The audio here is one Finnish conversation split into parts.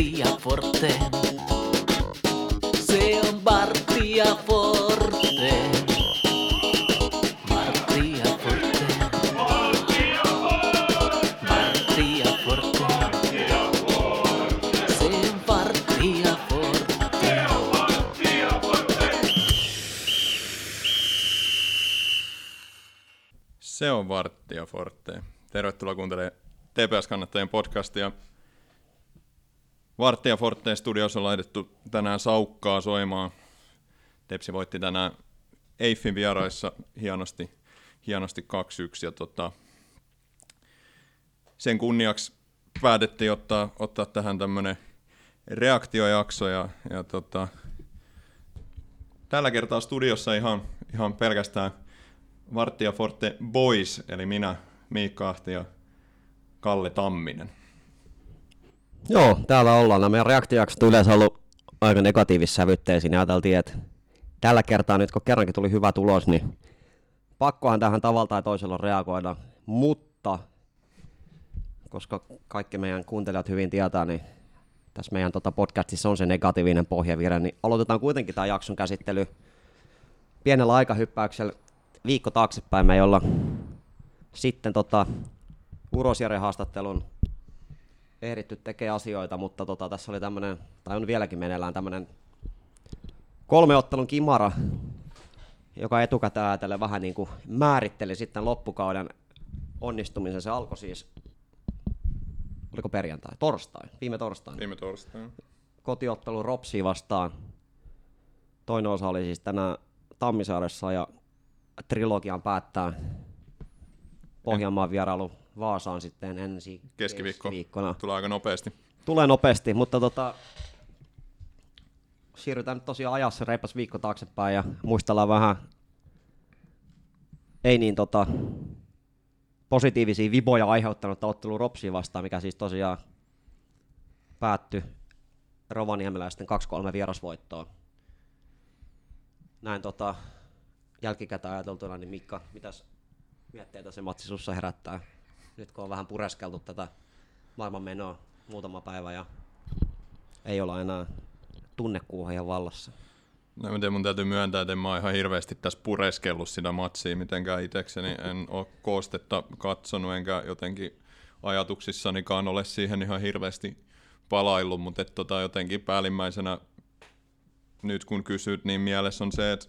Martti ja Forte. Se on Martti ja Forte. Martti ja Forte. Martti ja Forte. Se on Martti ja Forte. Se on Forte. Tervetuloa kuuntelemaan TPS-kannattajien podcastia. Vartti ja Forteen studiossa on laitettu tänään saukkaa soimaan. Tepsi voitti tänään Eiffin vieraissa hienosti, hienosti 2-1 ja tota, sen kunniaksi päätettiin ottaa, ottaa tähän tämmönen reaktiojakso ja, ja tota, tällä kertaa studiossa ihan, ihan pelkästään Vartti ja Forte Boys, eli minä, Miikka Ahti ja Kalle Tamminen. Joo, täällä ollaan. Nämä meidän reaktiojaksot yleensä ollut aika negatiivissävytteisiä, niin ajateltiin, että tällä kertaa nyt kun kerrankin tuli hyvä tulos, niin pakkohan tähän tavalla tai toisella reagoida, mutta koska kaikki meidän kuuntelijat hyvin tietää, niin tässä meidän tota podcastissa on se negatiivinen pohjavire, niin aloitetaan kuitenkin tämä jakson käsittely pienellä aikahyppäyksellä viikko taaksepäin. Me ei olla sitten tota, urosjärjen haastattelun ehditty tekemään asioita, mutta tota, tässä oli tämmöinen, tai on vieläkin meneillään tämmöinen kolmeottelun kimara, joka etukäteen ajatellen vähän niin kuin määritteli sitten loppukauden onnistumisen. Se alkoi siis, oliko perjantai? Torstai, viime torstaina. Viime torstaina. Kotiottelu Ropsi vastaan. Toinen osa oli siis tänään Tammisaaressa ja trilogian päättää Pohjanmaan vierailu Vaasaan sitten ensi Keskiviikko. keskiviikkona. Tulee aika nopeasti. Tulee nopeasti, mutta tota, siirrytään nyt tosiaan ajassa reipas viikko taaksepäin ja muistellaan vähän ei niin tota, positiivisia viboja aiheuttanut ottelu Ropsiin vastaan, mikä siis tosiaan päättyi Rovaniemeläisten 2-3 vierasvoittoon. Näin tota, jälkikäteen ajateltuna, niin Mikka, mitäs mietteitä se matsi sussa herättää? Nyt kun on vähän pureskeltu tätä maailmanmenoa muutama päivä ja ei olla enää tunnekuuhoja vallassa. No, miten mun täytyy myöntää, että en mä ihan hirveästi tässä pureskellut sitä matsia mitenkään itsekseni. En ole koostetta katsonut, enkä jotenkin ajatuksissanikaan ole siihen ihan hirveästi palaillut, mutta et tota, jotenkin päällimmäisenä nyt kun kysyt, niin mielessä on se, että,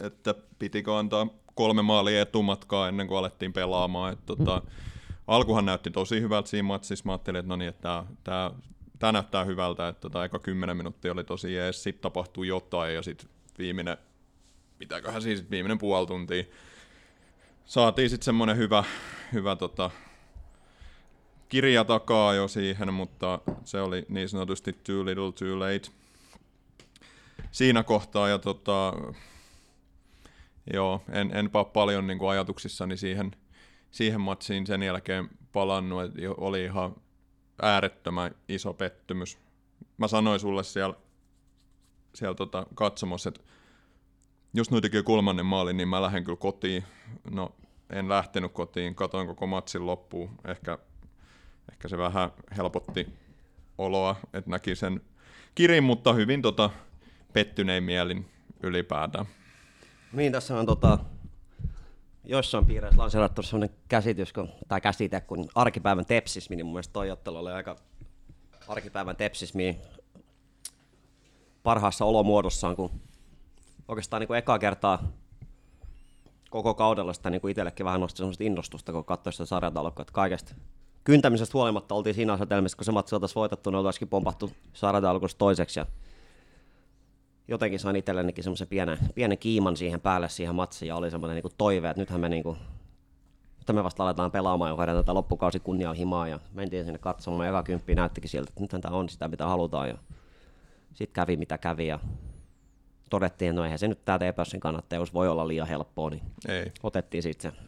että pitikö antaa kolme maalia etumatkaa ennen kuin alettiin pelaamaan. Et, tota, alkuhan näytti tosi hyvältä siinä matsissa. Mä ajattelin, että no niin, että tämä, tämä näyttää hyvältä, että tota, aika kymmenen minuuttia oli tosi jees, sitten tapahtui jotain ja sitten viimeinen, mitäköhän siis viimeinen puoli tuntia, saatiin sitten semmoinen hyvä, hyvä tota, kirja takaa jo siihen, mutta se oli niin sanotusti too little too late. Siinä kohtaa ja tota, joo, en, en pa- paljon niin kuin ajatuksissani siihen, siihen matsiin sen jälkeen palannut, että oli ihan äärettömän iso pettymys. Mä sanoin sulle siellä, siellä tota katsomossa, että jos noin tekee kolmannen maalin, niin mä lähden kyllä kotiin. No, en lähtenyt kotiin, katoin koko matsin loppuun. Ehkä, ehkä se vähän helpotti oloa, että näki sen kirin, mutta hyvin tota, pettynein mielin ylipäätään. Niin, tässä on tota, jossain piireissä lanseerattu sellainen käsitys, kun, tai käsite kuin arkipäivän tepsismi, niin mun mielestä toi ottelu oli aika arkipäivän tepsismi parhaassa olomuodossaan, kun oikeastaan niin kuin eka kertaa koko kaudella sitä niin kuin itsellekin vähän nosti semmoista innostusta, kun katsoi sitä sarjataulukkoa, että kaikesta kyntämisestä huolimatta oltiin siinä asetelmissa, kun se matsi oltaisiin voitettu, niin oltaisiin pompattu sarjataulukossa toiseksi. Ja jotenkin sain itsellenikin semmoisen pienen, pienen kiiman siihen päälle siihen matsiin ja oli semmoinen niin toive, että nythän me niin kuin, nyt me vasta aletaan pelaamaan ja hoidetaan tätä loppukausi kunnianhimaa ja mentiin sinne katsomaan ja eka kymppi näyttikin siltä, että nythän tämä on sitä mitä halutaan ja sitten kävi mitä kävi ja todettiin, että no eihän se nyt tämä TPSin kannattajuus voi olla liian helppoa, niin Ei. otettiin sitten se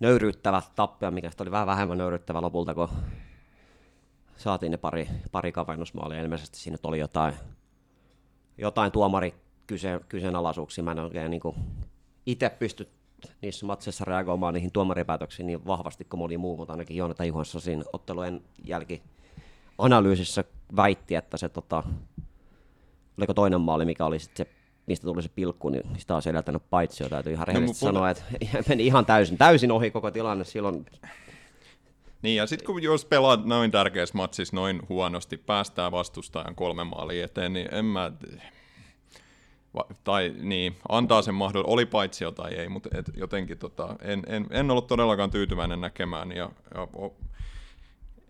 nöyryyttävä tappio, mikä oli vähän vähemmän nöyryyttävä lopulta, kun saatiin ne pari, pari kavennusmaalia. Ilmeisesti siinä oli jotain, jotain tuomari kyse, kyseenalaisuuksia. Mä en oikein niin itse pysty niissä matseissa reagoimaan niihin tuomaripäätöksiin niin vahvasti kuin moni muu, mutta ainakin Joonata siinä ottelujen jälki analyysissä väitti, että se tota, oliko toinen maali, mikä oli sitten se, mistä tuli se pilkku, niin sitä on edeltänyt paitsi jo, täytyy ihan rehellisesti No, sanoa, että meni ihan täysin, täysin ohi koko tilanne silloin. Niin, ja sitten kun jos pelaat noin tärkeässä matsissa noin huonosti, päästään vastustajan kolme maalia eteen, niin en mä... Va- tai niin, antaa sen mahdollisuuden, oli paitsi tai ei, mutta et jotenkin tota, en, en, en ollut todellakaan tyytyväinen näkemään, ja, ja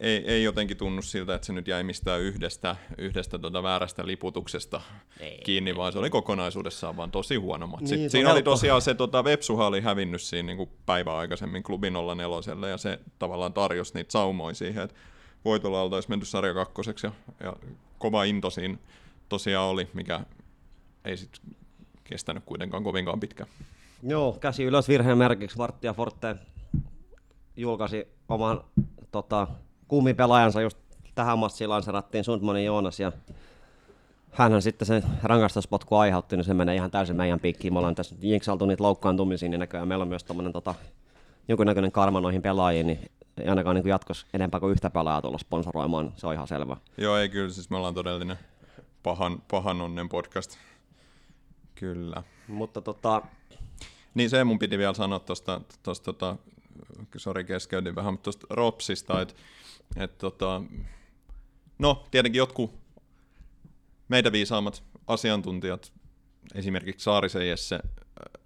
ei, ei jotenkin tunnu siltä, että se nyt jäi mistään yhdestä, yhdestä tota väärästä liputuksesta ei, kiinni, vaan se oli kokonaisuudessaan vaan tosi huono matsi. Niin, Siinä oli helppo. tosiaan se tota, Vepsuhan oli hävinnyt siinä niin päivän aikaisemmin klubi 04 ja se tavallaan tarjosi niitä saumoja siihen, että voitolla oltaisiin menty sarja kakkoseksi ja, ja kova into siinä tosiaan oli, mikä ei sitten kestänyt kuitenkaan kovinkaan pitkään. Joo, käsi ylös virheen merkiksi Vartti ja Forte julkaisi oman tota, kummin pelaajansa just tähän massiin lanserattiin Sundmanin Joonas ja hänhän sitten se rangaistuspotku aiheutti, niin se menee ihan täysin meidän piikkiin. Me ollaan tässä jinksaltu niitä loukkaantumisia, niin näköjään meillä on myös tommonen tota, jonkinnäköinen karma noihin pelaajiin, niin ei ainakaan niin jatkossa enempää kuin yhtä pelaajaa tulla sponsoroimaan, se on ihan selvä. Joo, ei kyllä, siis me ollaan todellinen pahan, pahan onnen podcast. Kyllä. Mutta tota, Niin se mun piti vielä sanoa tuosta, tota, sori keskeytin vähän, mutta tuosta Ropsista, että et, tota, no tietenkin jotkut meitä viisaammat asiantuntijat, esimerkiksi Saarisen Jesse, äh,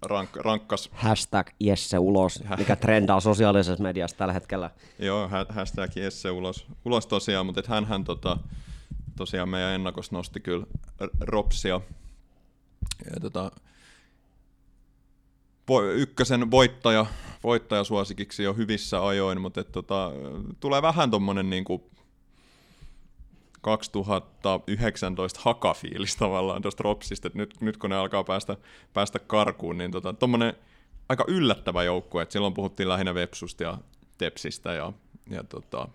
rank, rankkas, hashtag Jesse ulos, mikä trendaa sosiaalisessa mediassa tällä hetkellä. joo, hashtag Jesse ulos, ulos tosiaan, mutta hän hän tota, tosiaan meidän ennakos nosti kyllä Ropsia, ja tota, ykkösen voittaja, voittajasuosikiksi jo hyvissä ajoin, mutta et, tota, tulee vähän tommonen niinku 2019 hakafiilis tavallaan tuosta Ropsista, että nyt, nyt kun ne alkaa päästä, päästä karkuun, niin tota, aika yllättävä joukkue, että silloin puhuttiin lähinnä Vepsusta ja Tepsistä ja, ja tota,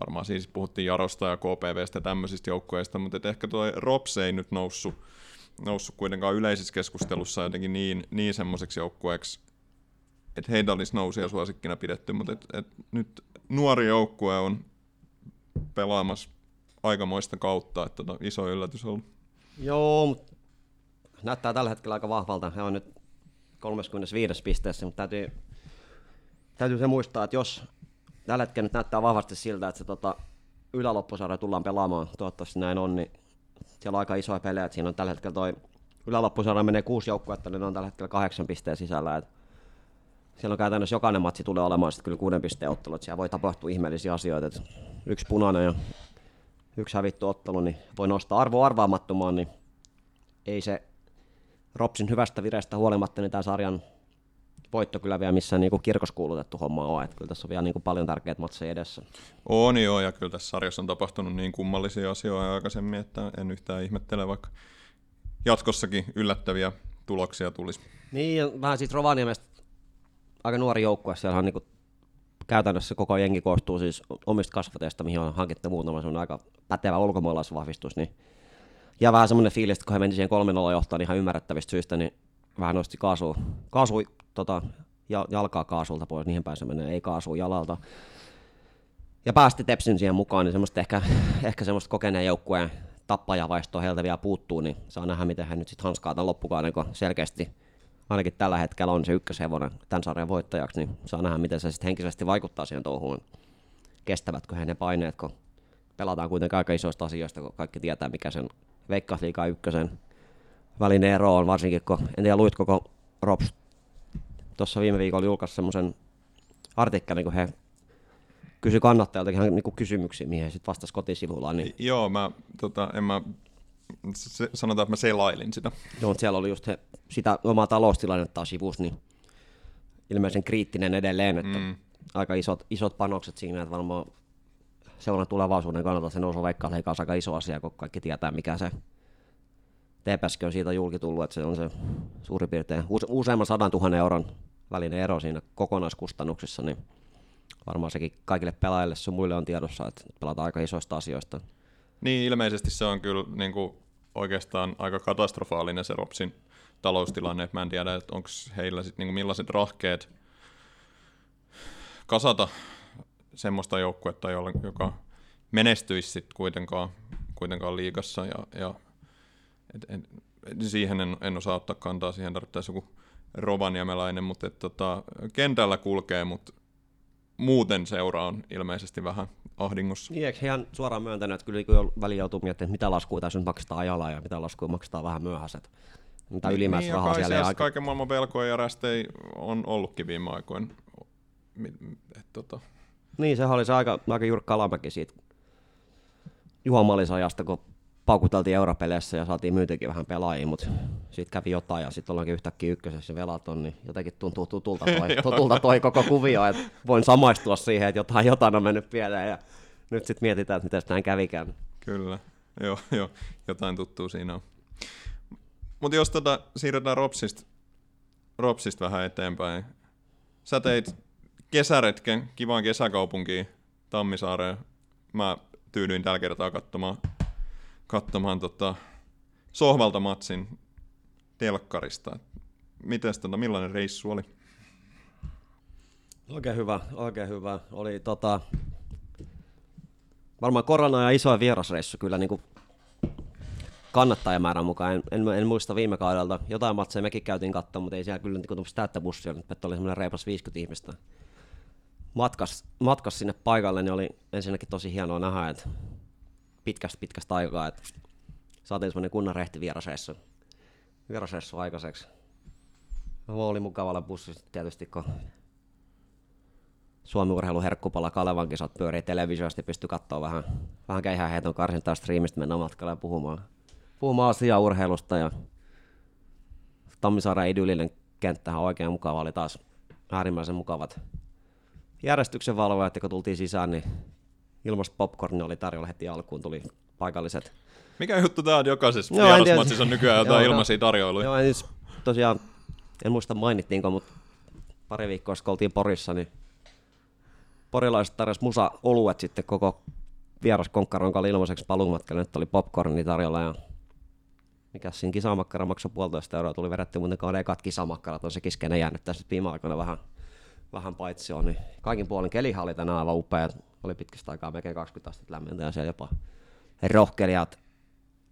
varmaan siis puhuttiin Jarosta ja KPVstä ja tämmöisistä joukkueista, mutta ehkä tuo Rops ei nyt noussut, noussut kuitenkaan yleisessä keskustelussa jotenkin niin, niin semmoiseksi joukkueeksi, että heitä olisi nousia suosikkina pidetty, mutta et, et nyt nuori joukkue on pelaamassa aikamoista kautta, että tota, iso yllätys ollut. Joo, mut näyttää tällä hetkellä aika vahvalta. He on nyt 35 pisteessä, mutta täytyy, täytyy se muistaa, että jos tällä hetkellä nyt näyttää vahvasti siltä, että se tota, yläloppusarja tullaan pelaamaan, toivottavasti näin on, niin siellä on aika isoja pelejä. että Siinä on tällä hetkellä toi yläloppusarja menee kuusi joukkuetta, niin ne on tällä hetkellä kahdeksan pisteen sisällä. Et siellä on käytännössä jokainen matsi tulee olemaan sitten kyllä kuuden pisteen ottelu, että siellä voi tapahtua ihmeellisiä asioita. Et yksi punainen ja yksi hävitty ottelu, niin voi nostaa arvo arvaamattomaan, niin ei se Ropsin hyvästä vireestä huolimatta, niin tämä sarjan voitto kyllä vielä missään niin kirkoskuulutettu homma on, että kyllä tässä on vielä niin paljon tärkeitä matseja edessä. On joo, ja kyllä tässä sarjassa on tapahtunut niin kummallisia asioita aikaisemmin, että en yhtään ihmettele, vaikka jatkossakin yllättäviä tuloksia tulisi. Niin, ja vähän siitä Rovaniemestä aika nuori joukkue, siellä on niin käytännössä koko jengi koostuu siis omista kasvateista, mihin on hankittu muutama semmoinen aika pätevä ulkomaalaisvahvistus, niin ja vähän semmoinen fiilis, että kun he meni siihen 3-0 johtoon niin ihan ymmärrettävistä syistä, niin vähän nosti kaasua, kaasua tota, ja, jalkaa kaasulta pois, niihin pääse menee, ei kaasua jalalta. Ja päästi Tepsin siihen mukaan, niin semmoista ehkä, ehkä semmoista kokeneen joukkueen tappajavaistoa heiltä vielä puuttuu, niin saa nähdä, miten he nyt sitten hanskaa tämän loppukauden, kun selkeästi ainakin tällä hetkellä on se ykköshevonen tämän sarjan voittajaksi, niin saa nähdä, miten se sitten henkisesti vaikuttaa siihen touhuun. Kestävätkö he ne paineet, kun pelataan kuitenkin aika isoista asioista, kun kaikki tietää, mikä sen Veikkausliiga ykkösen välinen ero on, varsinkin kun, en tiedä, luit koko Rops tuossa viime viikolla julkaisi semmoisen artikkelin, kun he kysyi kannattajilta ihan niinku kysymyksiä, mihin he sitten vastasi kotisivullaan, niin Joo, mä, tota, en mä, se, sanotaan, että mä selailin sitä. Joo, mutta siellä oli just he, sitä omaa taloustilannetta sivussa, niin ilmeisen kriittinen edelleen, että mm. aika isot, isot panokset siinä, että varmaan seuran tulevaisuuden kannalta se nousu on aika iso asia, kun kaikki tietää, mikä se On siitä julki tullut, että se on se suurin piirtein use, useamman sadan tuhannen euron välinen ero siinä kokonaiskustannuksissa, niin varmaan sekin kaikille pelaajille sun muille on tiedossa, että pelataan aika isoista asioista. Niin, ilmeisesti se on kyllä niin kuin, oikeastaan aika katastrofaalinen se Ropsin taloustilanne, että mä en tiedä, että onko heillä sitten niin kuin, millaiset rahkeet kasata semmoista joukkuetta, joka menestyisi sit kuitenkaan, kuitenkaan liigassa ja, ja et, et, siihen en, en osaa ottaa kantaa, siihen tarvittaisi joku rovaniemeläinen, mutta et, tota, kentällä kulkee, mutta muuten seura on ilmeisesti vähän ahdingossa. Niin, eikö he ihan suoraan myöntänyt, että kyllä jo väliin joutuu miettimään, että mitä laskuja tässä nyt maksetaan ajalla ja mitä laskuja maksetaan vähän myöhässä. Mitä ylimääräistä niin, rahaa siellä aika... kaiken maailman velkoja ja rästejä on ollutkin viime aikoina. Et, tota, Niin, sehän oli se aika, aika jyrkkä alamäki siitä Juha Mallisajasta, kun paukuteltiin europeleissä ja saatiin myytykin vähän pelaajia, mutta sitten kävi jotain ja sitten ollaankin yhtäkkiä ykkösessä ja velat on, niin jotenkin tuntuu tutulta toi, tutulta toi koko kuvio, että voin samaistua siihen, että jotain, jotain on mennyt pieleen ja nyt sitten mietitään, että miten näin kävikään. Kyllä, joo, joo, jotain tuttuu siinä on. Mutta jos tota, siirretään Ropsista, Ropsista vähän eteenpäin. Sä teit kesäretken kivaan kesäkaupunkiin Tammisaareen. Mä tyydyin tällä kertaa katsomaan, katsomaan tota, sohvalta matsin telkkarista. Mites, tota, millainen reissu oli? Oikein hyvä, oikein hyvä. Oli tota, varmaan korona ja isoin vierasreissu kyllä niin kuin kannattajamäärän mukaan. En, en, en, muista viime kaudelta. Jotain matseja mekin käytiin katsomaan, mutta ei siellä kyllä niin täyttä bussia että oli semmoinen reipas 50 ihmistä. Matkas, matkas sinne paikalle, niin oli ensinnäkin tosi hienoa nähdä, että pitkästä pitkästä aikaa, että saatiin semmoinen kunnan rehti vierasreissu, vierasreissu aikaiseksi. Oli mukavalla bussissa tietysti, kun Suomi Urheilun herkkupala Kalevan kisat pyörii televisiosta ja pystyy katsoa vähän, vähän keihäänheiton karsintaa striimistä mennä matkalle ja puhumaan, puhumaan asiaa urheilusta. Ja Tammisaaren idyllinen kenttähän oikein mukava, oli taas äärimmäisen mukavat järjestyksen valvojat, ja kun tultiin sisään, niin ilmasta popcorn oli tarjolla heti alkuun, tuli paikalliset. Mikä juttu tää on jokaisessa tiedä. vierasmatsissa on nykyään jotain Joo, ilmaisia tarjoiluja? Joo, en, siis tosiaan, en muista mainittiinko, mutta pari viikkoa sitten kun oltiin Porissa, niin porilaiset tarjosi musa oluet sitten koko vieras konkkaron oli ilmaiseksi paluumatkalle, nyt oli popcorni tarjolla ja mikä siinä kisamakkara maksoi puolitoista euroa, tuli vedetty muuten ne ekat kisamakkarat, on se kiskeinen jäänyt tässä viime aikoina vähän, vähän paitsi on, niin kaikin puolin kelihan oli tänään aivan upea, oli pitkästä aikaa melkein 20 astetta lämmintä ja siellä jopa rohkelijat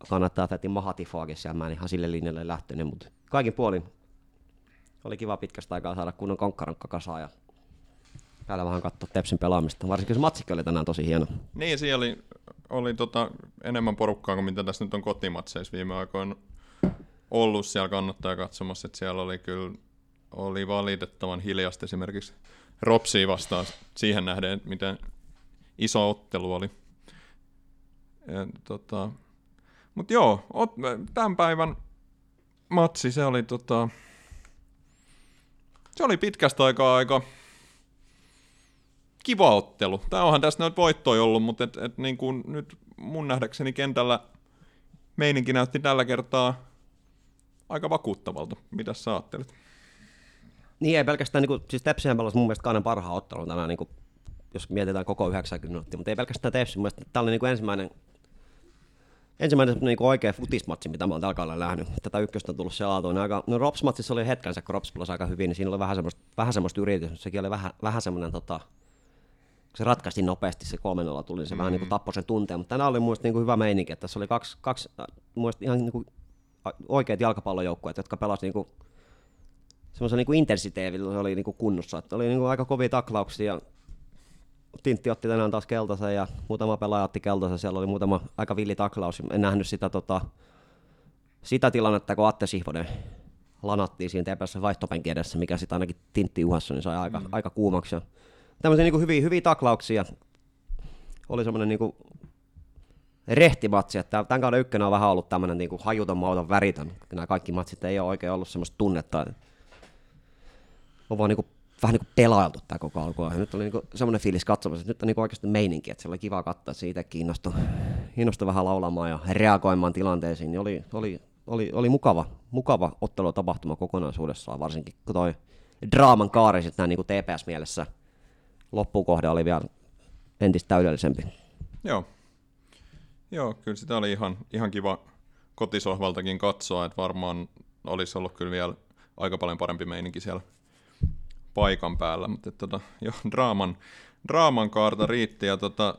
kannattaa täti mahatifoakin siellä, mä en ihan sille linjalle lähtenyt, mutta kaikin puolin oli kiva pitkästä aikaa saada kunnon konkkaronkka kasaan ja täällä vähän katsoa Tepsin pelaamista. Varsinkin se matsikki oli tänään tosi hieno. Niin, siellä oli, oli tota, enemmän porukkaa kuin mitä tässä nyt on kotimatseissa viime aikoina ollut siellä kannattaa katsomassa, että siellä oli kyllä oli valitettavan hiljasta esimerkiksi Ropsia vastaan siihen nähden, miten iso ottelu oli. Tota, Mutta joo, ot, tämän päivän matsi, se oli tota, se oli pitkästä aikaa aika kiva ottelu. Tämä onhan tässä nyt voittoja ollut, mutta et, et niin kuin nyt mun nähdäkseni kentällä meininki näytti tällä kertaa aika vakuuttavalta. Mitä sä ajattelet? Niin ei pelkästään, niin kuin, siis Tepsihän pelasi mun mielestä kahden parhaan ottelun tänään, niin kuin, jos mietitään koko 90 minuuttia, mutta ei pelkästään Tepsi, mun mielestä tämä oli niin kuin ensimmäinen, ensimmäinen niin kuin oikea futismatsi, mitä mä oon tällä kaudella nähnyt. Tätä ykköstä on tullut se aatoon. Aika, no Rops-matsissa oli hetkensä, kun Rops pelasi aika hyvin, niin siinä oli vähän semmoista, vähän semmoista yritystä, sekin oli vähän, vähän semmoinen tota, kun se ratkaistiin nopeasti, se 3 tuli, niin se mm-hmm. vähän niin kuin tappoi sen tunteen, mutta tänään oli mun niin kuin hyvä meininki, että tässä oli kaksi, kaksi äh, mun ihan niin kuin oikeat jalkapallojoukkueet, jotka pelasivat niin kuin semmoisen niin intensiteetillä oli niin kuin kunnossa, että oli niin kuin aika kovia taklauksia, Tintti otti tänään taas keltaisen ja muutama pelaaja otti keltaisen, siellä oli muutama aika villi taklaus, en nähnyt sitä, tota, sitä tilannetta, kun Atte Sihvonen lanattiin siinä tepässä vaihtopenki edessä, mikä sitten ainakin Tintti uhassa, niin sai aika, mm. aika kuumaksi. Ja tämmöisiä niin hyviä, hyviä taklauksia. Oli semmoinen niin rehtimatsi, että tämän kauden ykkönen on vähän ollut tämmöinen niin hajuton, mauton, väritön. Nämä kaikki matsit ei ole oikein ollut semmoista tunnetta. On vaan niin vähän niin kuin pelailtu tämä koko alkua. Ja nyt oli niin semmoinen fiilis katsomassa, että nyt on niin oikeasti meininki, että se oli kiva katsoa, siitä kiinnostui, kiinnostui vähän laulamaan ja reagoimaan tilanteisiin. Niin oli, oli, oli, oli mukava, mukava ottelu tapahtuma kokonaisuudessaan, varsinkin kun toi draaman kaari sitten näin niin TPS-mielessä – loppukohde oli vielä entistä täydellisempi. Joo. Joo, kyllä sitä oli ihan, ihan kiva kotisohvaltakin katsoa, että varmaan olisi ollut kyllä vielä aika paljon parempi meininki siellä paikan päällä, mutta että, tota, jo, draaman, draaman kaarta riitti ja tota,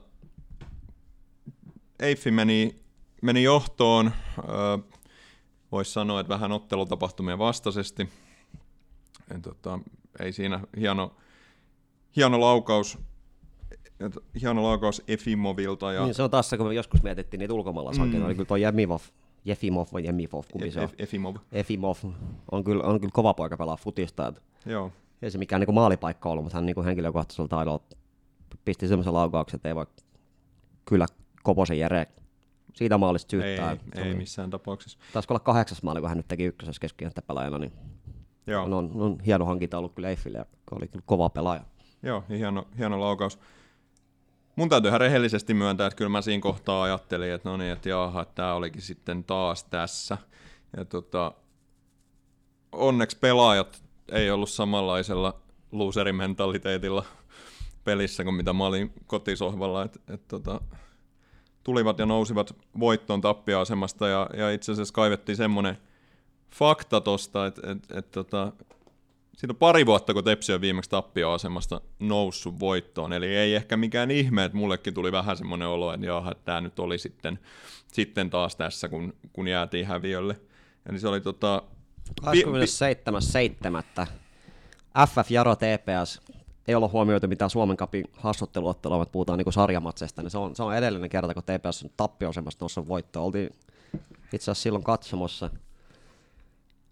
Eiffi meni, meni johtoon, öö, voisi sanoa, että vähän ottelutapahtumien vastaisesti. Et, tota, ei siinä hieno, hieno laukaus, et, hieno laukaus Efimovilta. Ja Niin se on taas se, kun me joskus mietittiin niitä ulkomaalaishankintoja, mm. oli kyllä tuo Jemivov, Jefimov vai Jemivov, kumpi se on. Ef- Efimov. Efimov on kyllä, on kyllä kova poika pelaa futista. Et Joo. Ei se mikään niinku maalipaikka ollut, mutta hän niinku henkilökohtaisella taidolla pisti semmoisen laukauksen, että ei voi kyllä Koposen Jere siitä maalista Ei, syyttää. Ei oli- missään tapauksessa. Taisi olla kahdeksas maali, kun hän nyt teki ykkösessä keskikenttäpelaajana, niin Joo. on, on, on, hieno hankinta ollut kyllä Eiffille, ja oli kyllä kova pelaaja. Joo, ja hieno, hieno laukaus. Mun täytyy ihan rehellisesti myöntää, että kyllä mä siinä kohtaa ajattelin, että no niin, että jaha, että tää olikin sitten taas tässä. Ja tota, onneksi pelaajat ei ollut samanlaisella loserimentaliteetilla pelissä kuin mitä mä olin kotisohvalla. Et, et tota, tulivat ja nousivat voittoon tappia-asemasta ja, ja itse asiassa kaivettiin semmoinen fakta tosta, että et, et, tota, siitä on pari vuotta, kun Tepsi on viimeksi tappioasemasta noussut voittoon, eli ei ehkä mikään ihme, että mullekin tuli vähän semmoinen olo, että jaha, tämä nyt oli sitten, sitten taas tässä, kun, kun jäätiin häviölle. Eli se oli tota... pi- pi- 27.7. FF Jaro TPS ei olla huomioitu mitään Suomen kapin hassutteluottelua, mutta puhutaan niin sarjamatsesta, niin se on, se on edellinen kerta, kun TPS on tappioasemasta tuossa voittoa. Oltiin itse asiassa silloin katsomossa.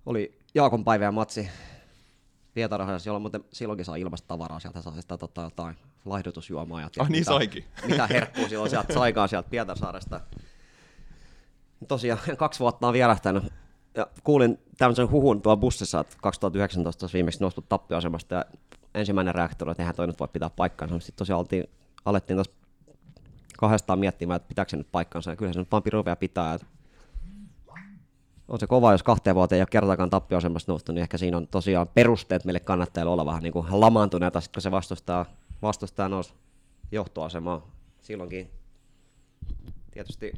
Oli Jaakon päivän matsi Pietarsaaressa, jolloin muuten silloinkin saa ilmasta tavaraa, sieltä saa sitä tota, jotain laihdutusjuomaa. Ja Ah, niin mitä, saikin. Mitä herkkuu silloin sieltä saikaan sieltä Pietarsaaresta. Tosiaan kaksi vuotta on vierähtänyt. Ja kuulin tämmöisen huhun tuolla bussissa, että 2019 olisi viimeksi noustu tappioasemasta ja ensimmäinen reaktori, että eihän toi nyt voi pitää paikkaansa. Sitten tosiaan oltiin, alettiin tuossa kahdestaan miettimään, että pitääkö se nyt paikkansa. Ja kyllä se nyt vaan piru vielä pitää. Että on se kova, jos kahteen vuoteen ei ole kertaakaan tappioasemasta noustu, niin ehkä siinä on tosiaan perusteet meille kannattajille olla vähän niin kuin lamaantuneita, sit kun se vastustaa, vastustaa nousi johtoasemaa. Silloinkin tietysti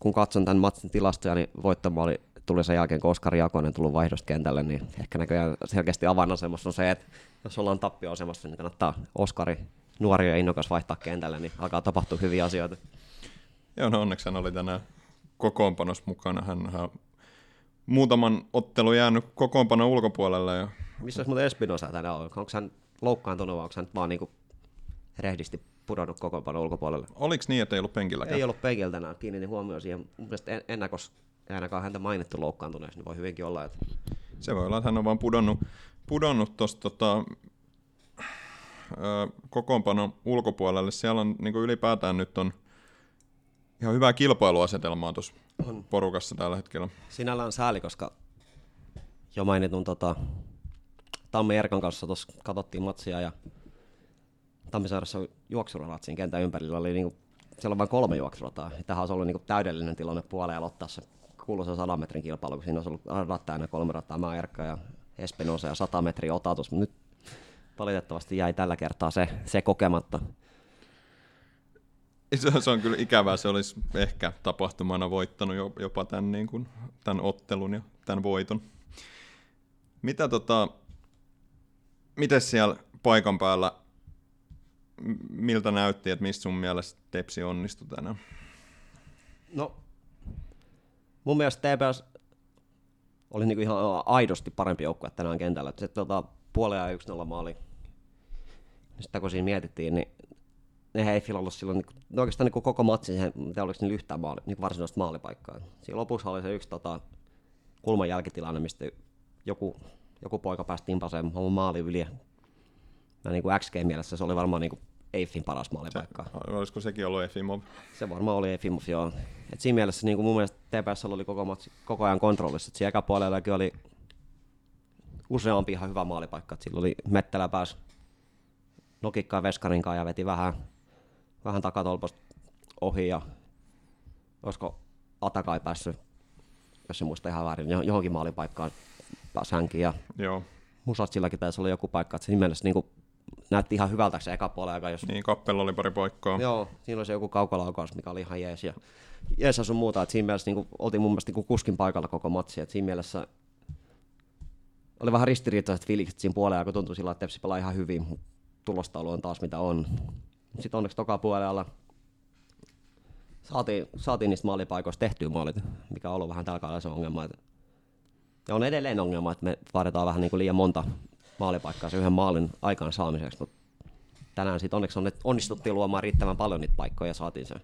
kun katson tämän matsin tilastoja, niin voittomaali tuli sen jälkeen, kun Oskari Jakonen tullut vaihdosta kentälle, niin ehkä näköjään selkeästi avainasemassa on se, että jos ollaan tappioasemassa, niin kannattaa Oskari, nuori ja innokas vaihtaa kentälle, niin alkaa tapahtua hyviä asioita. Joo, no onneksi hän oli tänään kokoonpanossa mukana. Hän, hän muutaman ottelu jäänyt kokoonpano ulkopuolelle. Ja... Missä olisi muuten Espinosa tänään ollut? Onko hän loukkaantunut vai onko hän vaan niin rehdisti pudonnut kokoonpanon ulkopuolelle? Oliko niin, että ei ollut penkilläkään? Ei ollut penkillä tänään, kiinnitin huomioon siihen. Mun mielestä en- ennakos ei ainakaan häntä mainittu loukkaantuneeksi, niin voi hyvinkin olla, että Se voi olla, että hän on vaan pudonnut, pudonnut tuosta tota, kokoonpanon ulkopuolelle. Siellä on niin ylipäätään nyt on ihan hyvää kilpailuasetelmaa tuossa On. porukassa tällä hetkellä. sinällään sääli, koska jo mainitun tota, Tammi Erkan kanssa tuossa katsottiin matsia ja Tammisaaressa on siinä kentän ympärillä. Oli niinku, siellä on vain kolme juoksurataa. Tähän olisi ollut niinku täydellinen tilanne puoleen aloittaa se kuuluisa 100 metrin kilpailu, kun siinä olisi ollut täynnä kolme rataa, mä Erkka ja Espinosa ja 100 metriä otatus. Mutta nyt valitettavasti jäi tällä kertaa se, se kokematta. Se, se on kyllä ikävää, se olisi ehkä tapahtumana voittanut jo- jopa tämän, niin kuin, tämän ottelun ja tämän voiton. Mitä tota, miten siellä paikan päällä, miltä näytti, että mistä sun mielestä Tepsi onnistui tänään? No, mun mielestä TPS oli niinku ihan aidosti parempi joukkue tänään kentällä. Se tota, puoleen ja 1-0 maali. Sitä kun siinä mietittiin, niin ne ei ollut silloin, niinku, no oikeastaan niinku koko matsin, siihen, mitä oliko niillä yhtään maali, niinku varsinaista maalipaikkaa. Siinä lopussa oli se yksi tota, kulman jälkitilanne, mistä joku, joku poika pääsi timpaseen oman maali yli. Ja niinku XG-mielessä se oli varmaan niinku Eiffin paras maalipaikka. Olisiko sekin ollut Efimov? Se varmaan oli Efimov, joo. Et siinä mielessä niin kuin mun mielestä TPS oli koko, matsi, koko ajan kontrollissa. Et siinä ekapuolellakin oli useampi ihan hyvä maalipaikka. Et silloin oli Mettälä pääsi nokikkaan Veskarinkaan ja veti vähän, vähän takatolpasta ohi ja olisiko Atakai päässyt, jos se muista ihan väärin, johon- johonkin maalipaikkaan pääsi hänkin ja Joo, Musatsillakin taisi olla joku paikka, että siinä mielessä niin kuin näytti ihan hyvältä se eka puolella, jos niin kappella oli pari paikkaa. Joo, siinä oli se joku kaukolaukaus, mikä oli ihan jees. Ja jees sun muuta, että siinä mielessä niin oltiin mun mielestä niin kuskin paikalla koko matsi, että siinä mielessä oli vähän ristiriitaiset fiilikset siinä puolella, kun tuntui sillä, että Tepsi pelaa ihan hyvin, tulostaulu on taas mitä on. Sitten onneksi toka puolella saatiin, saatiin niistä maalipaikoista tehtyä maalit, mikä on ollut vähän tällä kaudella se ongelma. Että, ja on edelleen ongelma, että me vaaditaan vähän niin kuin liian monta maalipaikkaa sen yhden maalin aikaan saamiseksi, mutta tänään sitten onneksi onnistuttiin luomaan riittävän paljon niitä paikkoja ja saatiin se,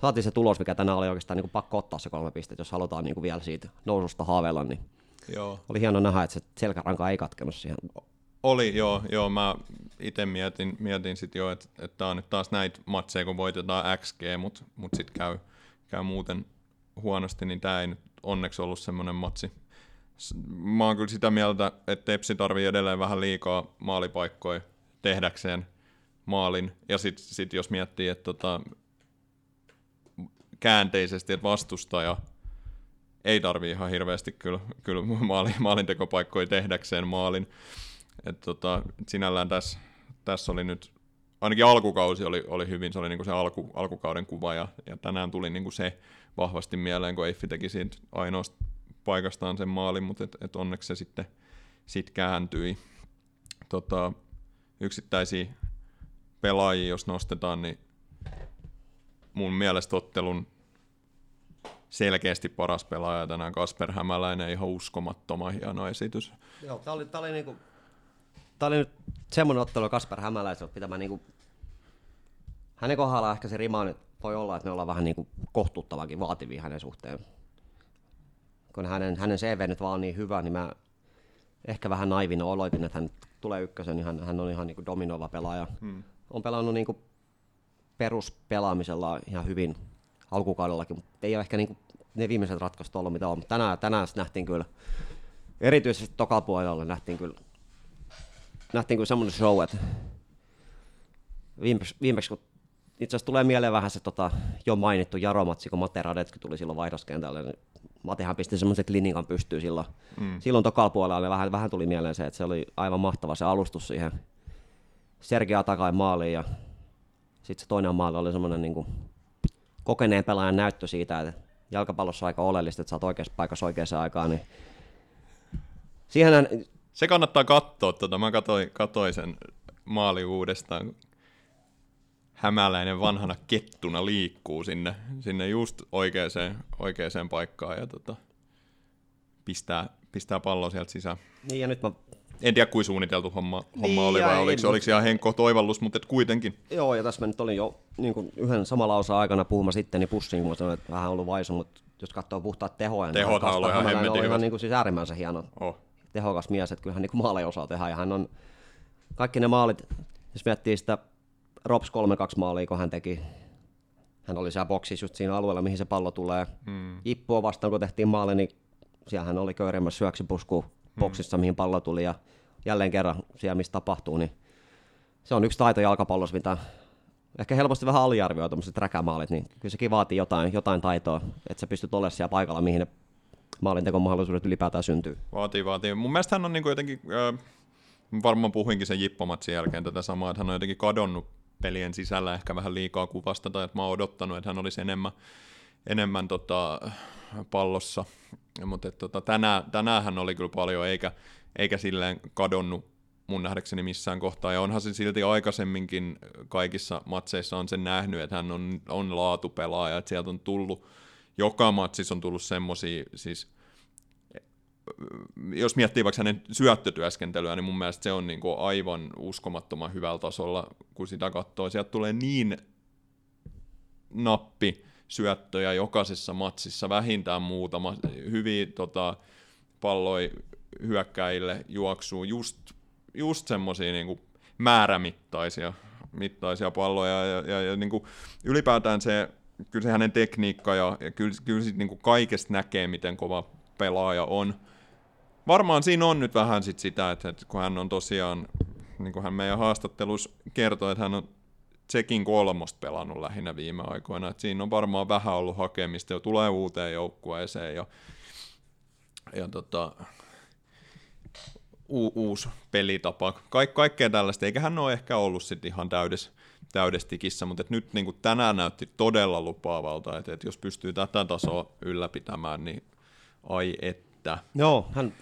saatiin se tulos, mikä tänään oli oikeastaan niin kuin pakko ottaa se kolme pistettä, jos halutaan niin kuin vielä siitä noususta haaveilla, niin Joo. oli hieno nähdä, että se selkäranka ei katkenut siihen. Oli, joo, joo mä itse mietin, mietin sitten jo, että, että tää on nyt taas näitä matseja, kun voitetaan XG, mutta mut sitten käy, käy muuten huonosti, niin tämä ei nyt onneksi ollut semmoinen matsi. Mä oon kyllä sitä mieltä, että Tepsi tarvii edelleen vähän liikaa maalipaikkoja tehdäkseen maalin. Ja sitten sit jos miettii, että tota, käänteisesti, että vastustaja ei tarvi ihan hirveästi kyllä, kyllä maali, maalintekopaikkoja tehdäkseen maalin. Et tota, sinällään tässä, tässä oli nyt, ainakin alkukausi oli, oli hyvin, se oli niinku se alku, alkukauden kuva, ja, ja tänään tuli niinku se vahvasti mieleen, kun Eiffi teki siitä ainoasta paikastaan sen maalin, mutta et, et onneksi se sitten sit kääntyi. Tota, yksittäisiä pelaajia, jos nostetaan, niin mun mielestä ottelun selkeästi paras pelaaja tänään Kasper Hämäläinen, ihan uskomattoman hieno esitys. Joo, tää oli, tää oli, niinku, tää oli nyt semmoinen ottelu Kasper Hämäläiseltä, mitä mä niinku, hänen kohdallaan ehkä se rima nyt voi olla, että me ollaan vähän niinku kohtuuttavankin vaativia hänen suhteen. Kun hänen, hänen CV nyt vaan on niin hyvä, niin mä ehkä vähän naivina oloitin, että hän tulee ykkösen, niin hän, hän on ihan niinku dominoiva pelaaja. Hmm. On pelannut niinku peruspelaamisella ihan hyvin alkukaudellakin, mutta ei ole ehkä niinku ne viimeiset ratkaisut ollut mitä on. Mutta tänään, tänään nähtiin kyllä, erityisesti tokapuolella nähtiin kyllä, nähtiin kyllä semmoinen show, että viimeksi, viimeksi kun itse asiassa tulee mieleen vähän se tota, jo mainittu Jaromatsi, kun Mate Radetski tuli silloin vaihdoskentälle, niin Matehan pisti semmoiset linikan pystyy silloin. Mm. Silloin tokalla puolella niin vähän, vähän tuli mieleen se, että se oli aivan mahtava se alustus siihen Sergei Atakai maaliin ja sitten se toinen maali oli semmoinen niin kuin, kokeneen pelaajan näyttö siitä, että jalkapallossa on aika oleellista, että sä oot oikeassa paikassa oikeaan aikaan, niin siihen Se kannattaa katsoa, tota. mä katsoin, katsoin sen maali uudestaan, hämäläinen vanhana kettuna liikkuu sinne, sinne just oikeaan, oikeaan paikkaan ja tota, pistää, pistää pallon sieltä sisään. Niin ja nyt mä En tiedä, kuin suunniteltu homma, homma Niin, oli vai oliko, mutta- oliko ihan Henkko toivallus, mutta et kuitenkin. Joo, ja tässä mä nyt olin jo niin kuin yhden samalla osa aikana puhumassa itteni pussiin, kun sanoin, että vähän ollut vaisu, mutta jos katsoo puhtaat tehoja, Tehothan Kasper oli ihan hemmetin ihan niin kuin siis äärimmäisen hieno, Oh. tehokas mies, että kyllähän niin kuin maaleja osaa tehdä, ja hän on, kaikki ne maalit, jos miettii sitä Rops 3-2 maalia, kun hän teki, hän oli siellä boksissa just siinä alueella, mihin se pallo tulee. Mm. Jippua vastaan, kun tehtiin maali, niin siellä hän oli köyrimässä syöksipusku boksissa, mihin pallo tuli, ja jälleen kerran siellä, missä tapahtuu, niin se on yksi taito jalkapallossa, mitä ehkä helposti vähän aliarvioi tuommoiset räkämaalit, niin kyllä sekin vaatii jotain, jotain taitoa, että sä pystyt olemaan siellä paikalla, mihin ne maalintekomahdollisuudet ylipäätään syntyy. Vaatii, vaatii. Mun mielestä hän on niinku jotenkin, äh, varmaan puhuinkin sen Jippomatsin jälkeen tätä samaa, että hän on jotenkin kadonnut pelien sisällä ehkä vähän liikaa kuvasta, tai että mä oon odottanut, että hän olisi enemmän, enemmän tota, pallossa. Mutta tota, tänään, tänään hän oli kyllä paljon, eikä, eikä silleen kadonnut mun nähdäkseni missään kohtaa. Ja onhan se silti aikaisemminkin kaikissa matseissa on sen nähnyt, että hän on, on laatupelaaja, että sieltä on tullut, joka matsissa on tullut semmosia, siis jos miettii vaikka hänen syöttötyöskentelyä, niin mun mielestä se on niin kuin aivan uskomattoman hyvällä tasolla, kun sitä katsoo. Sieltä tulee niin nappi syöttöjä jokaisessa matsissa, vähintään muutama, hyviä tota, palloi hyökkäille juoksuu, just, just semmoisia niin määrämittaisia mittaisia palloja, ja, ja, ja niin kuin ylipäätään se, kyllä se hänen tekniikka, ja, ja kyllä, kyllä sit niin kuin kaikesta näkee, miten kova pelaaja on. Varmaan siinä on nyt vähän sit sitä, että, kun hän on tosiaan, niin kuin hän meidän haastattelussa kertoi, että hän on Tsekin kolmosta pelannut lähinnä viime aikoina, että siinä on varmaan vähän ollut hakemista jo tulee uuteen joukkueeseen ja, ja tota, u- uusi pelitapa, Kaik- kaikkea tällaista, eikä hän ole ehkä ollut sitten ihan täydessä täydessä tikissä, mutta et nyt niin kuin tänään näytti todella lupaavalta, että, että jos pystyy tätä tasoa ylläpitämään, niin ai että. Joo, hän...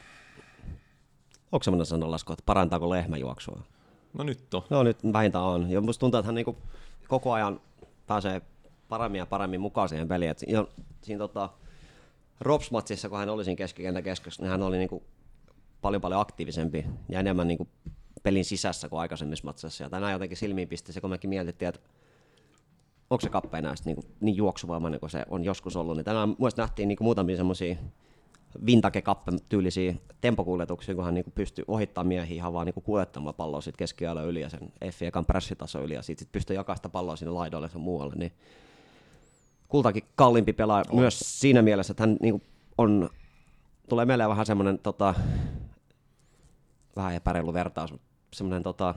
Onko semmoinen sananlasku, että parantaako lehmäjuoksua? No nyt on. No nyt vähintään on. Ja musta tuntuu, että hän niinku koko ajan pääsee paremmin ja paremmin mukaan siihen peliin. Et siinä, siinä tota, Rops-matsissa, kun hän oli siinä keskikentän keskessä, niin hän oli niinku paljon paljon aktiivisempi ja enemmän niinku pelin sisässä kuin aikaisemmissa matseissa. Ja tänään jotenkin silmiin pisti se, kun mekin mietittiin, että onko se kappe enää niin, niin juoksuvoimainen kuin se on joskus ollut. Niin tänään myös nähtiin niin muutamia semmoisia vintage kappe tyylisiä tempokuljetuksia, kun hän niin pystyi ohittamaan miehiä ihan vaan niin kuljettamaan palloa siitä keskiajan yli ja sen F ekan pressitaso yli ja sitten sit pystyi jakaista palloa sinne laidoille ja muualle. Niin kultakin kalliimpi pelaaja on. myös siinä mielessä, että hän niin on, tulee mieleen vähän semmoinen tota, vähän epäreilu vertaus, semmoinen tota,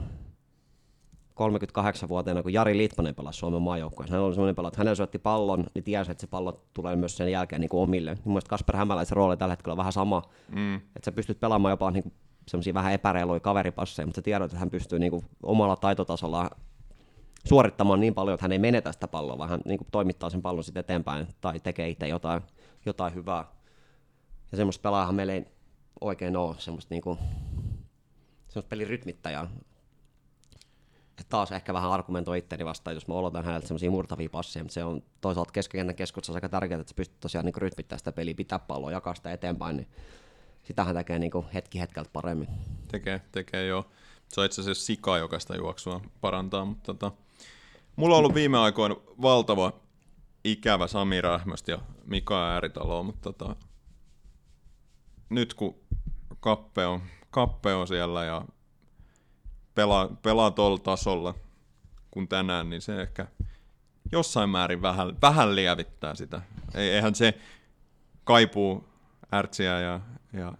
38-vuotiaana, kun Jari Litmanen pelasi Suomen maajoukkueessa. Hän oli semmoinen pelaaja, että hänellä syötti pallon, niin tiesi, että se pallo tulee myös sen jälkeen niin kuin omille. Mielestäni Kasper Hämäläisen rooli tällä hetkellä on vähän sama. Mm. Että sä pystyt pelaamaan jopa niin semmoisia vähän epäreiluja kaveripasseja, mutta sä tiedät, että hän pystyy niin kuin omalla taitotasolla suorittamaan niin paljon, että hän ei menetä sitä palloa, vaan hän niin kuin toimittaa sen pallon sitten eteenpäin tai tekee itse jotain, jotain hyvää. Ja semmoista pelaajahan meillä ei oikein ole, semmoista, niin kuin, semmoista pelin rytmittäjää että taas ehkä vähän argumentoi itteni vastaan, jos mä olotan häneltä semmoisia murtavia passeja, mutta se on toisaalta keskikentän keskuudessa aika tärkeää, että sä pystyt tosiaan niin rytmittämään sitä peliä, pitää palloa, jakaa sitä eteenpäin, niin sitähän tekee niin hetki hetkeltä paremmin. Tekee, tekee joo. Se on itse asiassa sika, joka sitä juoksua parantaa, mutta tota, mulla on ollut viime aikoina valtava ikävä Sami Rähmöstä ja Mika Ääritalo, mutta tota, nyt kun Kappe on, Kappe on siellä ja pelaa, pelaa tuolla tasolla kuin tänään, niin se ehkä jossain määrin vähän, vähän lievittää sitä. Eihän se kaipuu ärtsiä ja, ja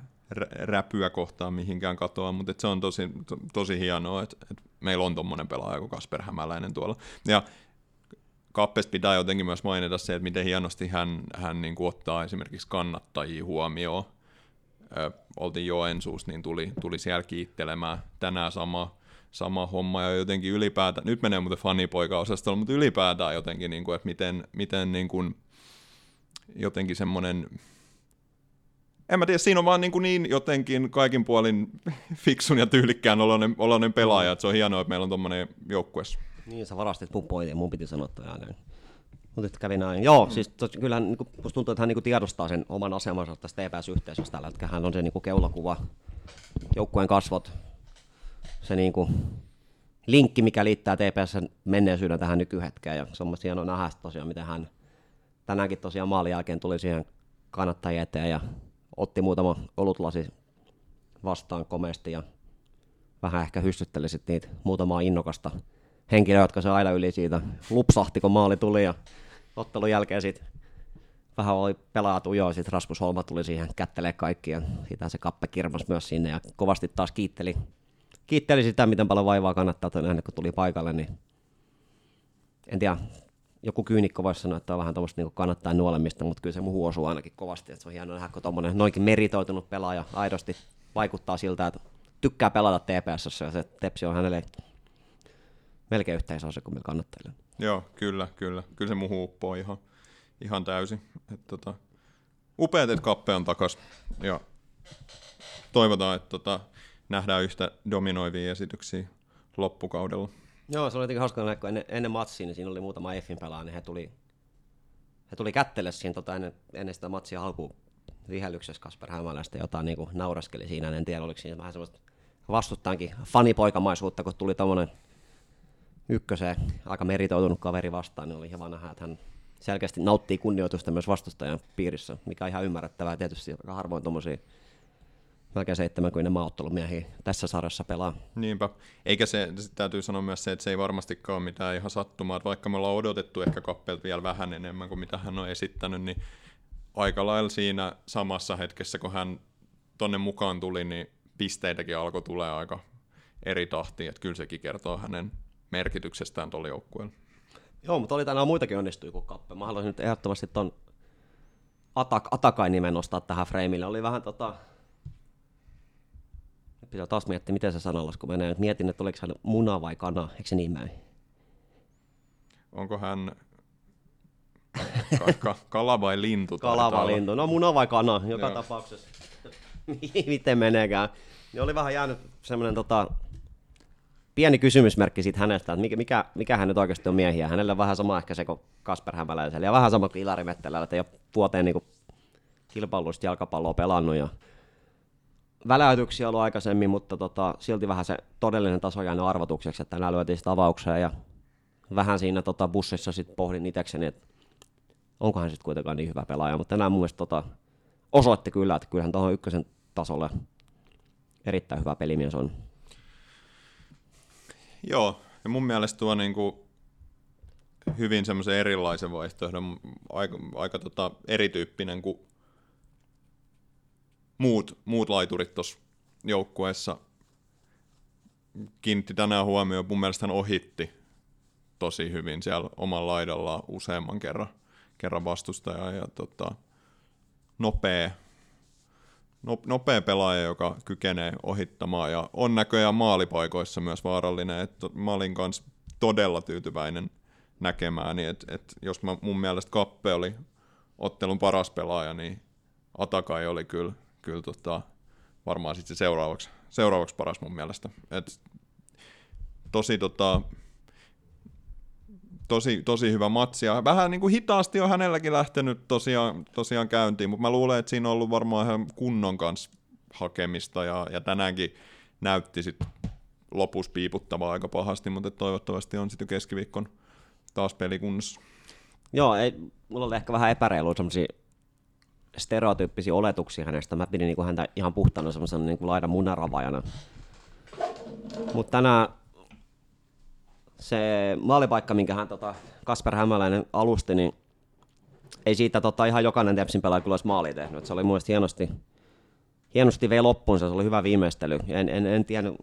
räpyä kohtaan mihinkään katoa, mutta se on tosi, to, tosi hienoa, että, että meillä on tuommoinen pelaaja kuin Kasper Hämäläinen tuolla. Ja Kappesta pitää jotenkin myös mainita se, että miten hienosti hän, hän niin kuin ottaa esimerkiksi kannattajia huomioon. Ö, oltiin Joensuus, niin tuli, tuli siellä kiittelemään. Tänään sama sama homma ja jotenkin ylipäätään, nyt menee muuten fanipoika-osastolla, mutta ylipäätään jotenkin, niin kuin, että miten, miten niin kuin, jotenkin semmoinen, en mä tiedä, siinä on vaan niin, kuin niin jotenkin kaikin puolin fiksun ja tyylikkään oloinen, oloinen pelaaja, että se on hienoa, että meillä on tuommoinen joukkueessa. Niin, sä varastit mun pointin, mun piti sanoa toi ääneen. Mutta kävi näin. Joo, siis tos, kyllä niin kuin, musta tuntuu, että hän niin kuin tiedostaa sen oman asemansa tästä TPS-yhteisöstä tällä hetkellä. Hän on se niin kuin keulakuva, joukkueen kasvot, se niinku linkki, mikä liittää TPSn menneisyyden tähän nykyhetkeen. Ja se on hienoa nähdä tosiaan, miten hän tänäänkin tosiaan maalin jälkeen tuli siihen kannattajien eteen ja otti muutama olutlasi vastaan komeasti ja vähän ehkä hyssytteli sitten niitä muutamaa innokasta henkilöä, jotka se aina yli siitä lupsahti, kun maali tuli ja ottelun jälkeen sitten vähän oli pelaajat ujoa, sitten Rasmus Holma tuli siihen kättelee kaikki ja siitä se kappe kirmas myös sinne ja kovasti taas kiitteli kiitteli sitä, miten paljon vaivaa kannattaa tänään, kun tuli paikalle, niin en tiedä, joku kyynikko voisi sanoa, että on vähän tuommoista niin kannattaa nuolemista, mutta kyllä se muuhun osuu ainakin kovasti, että se on hienoa nähdä, kun tuommoinen noinkin meritoitunut pelaaja aidosti vaikuttaa siltä, että tykkää pelata TPS, ja se Tepsi on hänelle melkein yhteisössä kuin meillä kannattajille. Joo, kyllä, kyllä. Kyllä se muuhun uppoo ihan, ihan täysin. Et, tota, upeat, että kappe on takas ja toivotaan, että tota, nähdään yhtä dominoivia esityksiä loppukaudella. Joo, se oli jotenkin hauska, kun ennen, ennen matsia, niin siinä oli muutama Effin pelaaja, niin he tuli, he tuli kättele siinä tota, ennen, ennen sitä matsia alkuun vihellyksessä Kasper Hämäläistä, jota niin kuin nauraskeli siinä, en tiedä oliko siinä vähän semmoista vastuttaankin fanipoikamaisuutta, kun tuli tommonen ykköseen aika meritoitunut kaveri vastaan, niin oli ihan nähdä, että hän selkeästi nauttii kunnioitusta myös vastustajan piirissä, mikä on ihan ymmärrettävää. Tietysti aika harvoin tuommoisia melkein 70 maaottelumiehiä tässä sarjassa pelaa. Niinpä. Eikä se, täytyy sanoa myös se, että se ei varmastikaan ole mitään ihan sattumaa, että vaikka me ollaan odotettu ehkä kappelta vielä vähän enemmän kuin mitä hän on esittänyt, niin aika lailla siinä samassa hetkessä, kun hän tonne mukaan tuli, niin pisteitäkin alkoi tulee aika eri tahtiin, että kyllä sekin kertoo hänen merkityksestään tuolla joukkueella. Joo, mutta oli tänään muitakin onnistui kuin Kappe. Mä haluaisin nyt ehdottomasti ton Atak, Atakain nimen nostaa tähän freimille. Oli vähän tota, pitää taas miettiä, miten se sanallasku menee. Mietin, että oliko hän muna vai kana, eikö se niin mene? Onko hän ka- ka- kala vai lintu? Kala vai lintu, no muna vai kana, joka Joo. tapauksessa. miten meneekään. Niin oli vähän jäänyt semmoinen tota, pieni kysymysmerkki siitä hänestä, että mikä, mikä, mikä hän nyt oikeasti on miehiä. Hänellä on vähän sama ehkä se kuin Kasper Hämäläisellä ja vähän sama kuin Ilari Mettelällä, että ei ole vuoteen niin kilpailullista jalkapalloa pelannut ja väläytyksiä ollut aikaisemmin, mutta tota, silti vähän se todellinen taso jäänyt arvotukseksi, että tänään lyötiin sitä avaukseen ja vähän siinä tota, bussissa sitten pohdin itsekseni, että onko hän sitten kuitenkaan niin hyvä pelaaja, mutta tänään mun mielestä tota, osoitti kyllä, että kyllähän tuohon ykkösen tasolle erittäin hyvä pelimies on. Joo, ja mun mielestä tuo niinku hyvin semmoisen erilaisen vaihtoehdon, aika, aika tota erityyppinen kuin muut, muut laiturit tuossa joukkueessa. Kiinnitti tänään huomioon, mun mielestä hän ohitti tosi hyvin siellä omalla laidallaan useamman kerran, kerran vastustajaa ja tota, nopea, nopea pelaaja, joka kykenee ohittamaan ja on näköjään maalipaikoissa myös vaarallinen, että mä olin kanssa todella tyytyväinen näkemään, niin että et jos mä, mun mielestä Kappe oli ottelun paras pelaaja, niin Atakai oli kyllä, kyllä tota, varmaan sitten se seuraavaksi, seuraavaksi paras mun mielestä. Et tosi, tota, tosi, tosi hyvä matsi, ja vähän niin kuin hitaasti on hänelläkin lähtenyt tosiaan, tosiaan käyntiin, mutta mä luulen, että siinä on ollut varmaan ihan kunnon kanssa hakemista, ja, ja tänäänkin näytti sitten lopussa piiputtavaa aika pahasti, mutta toivottavasti on sitten keskiviikkon taas pelikunnossa. Joo, ei, mulla oli ehkä vähän epäreilu semmoisia stereotyyppisiä oletuksia hänestä. Mä pidin niinku häntä ihan puhtana semmoisena niinku laidan munaravajana. Mutta tänään se maalipaikka, minkä hän tota, Kasper Hämäläinen alusti, niin ei siitä tota, ihan jokainen Tepsin pelaaja kyllä olisi maali tehnyt. se oli mun hienosti, hienosti vei loppuunsa, se oli hyvä viimeistely. En, en, en tiennyt,